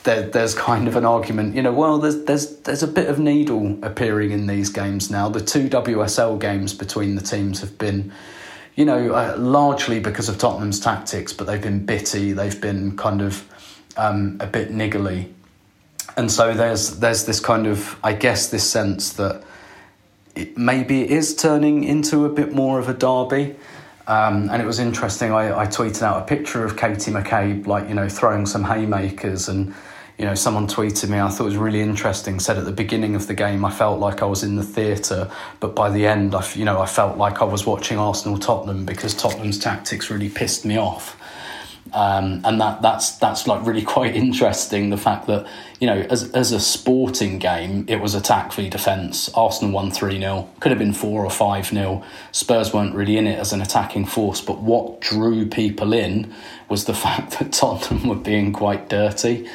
there, there's kind of an argument, you know, well, there's, there's, there's a bit of needle appearing in these games now. The two WSL games between the teams have been, you know, uh, largely because of Tottenham's tactics, but they've been bitty, they've been kind of um, a bit niggly. and so there's there's this kind of I guess this sense that it, maybe it is turning into a bit more of a derby. Um, and it was interesting. I, I tweeted out a picture of Katie McCabe, like you know, throwing some haymakers, and you know, someone tweeted me. I thought it was really interesting. Said at the beginning of the game, I felt like I was in the theatre, but by the end, I you know, I felt like I was watching Arsenal Tottenham because Tottenham's tactics really pissed me off. Um, and that that's that's like really quite interesting. The fact that you know, as as a sporting game, it was attack v defence. Arsenal won three 0 Could have been four or five 0 Spurs weren't really in it as an attacking force. But what drew people in was the fact that Tottenham were being quite dirty.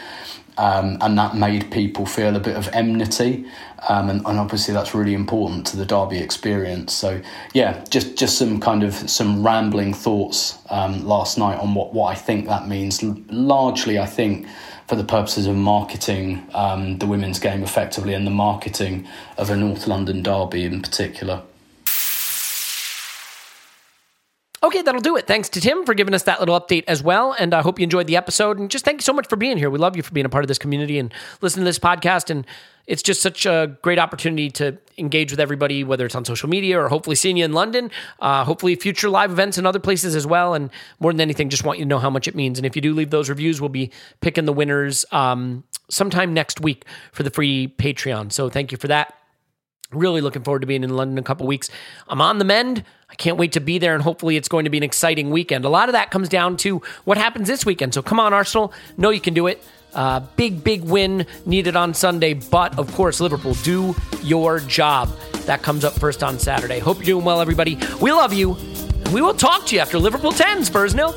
Um, and that made people feel a bit of enmity. Um, and, and, obviously that's really important to the derby experience. So yeah, just just some kind of some rambling thoughts um, last night on what what I think that means. Largely, I think for the purposes of marketing um, the women's game effectively and the marketing of a North London derby in particular. Okay, that'll do it. Thanks to Tim for giving us that little update as well. And I hope you enjoyed the episode. And just thank you so much for being here. We love you for being a part of this community and listening to this podcast. And it's just such a great opportunity to engage with everybody, whether it's on social media or hopefully seeing you in London, uh, hopefully future live events in other places as well. And more than anything, just want you to know how much it means. And if you do leave those reviews, we'll be picking the winners um, sometime next week for the free Patreon. So thank you for that. Really looking forward to being in London in a couple weeks. I'm on the mend. I can't wait to be there, and hopefully, it's going to be an exciting weekend. A lot of that comes down to what happens this weekend. So, come on, Arsenal. Know you can do it. Uh, big, big win needed on Sunday, but of course, Liverpool, do your job. That comes up first on Saturday. Hope you're doing well, everybody. We love you. We will talk to you after Liverpool 10, Spurs nil.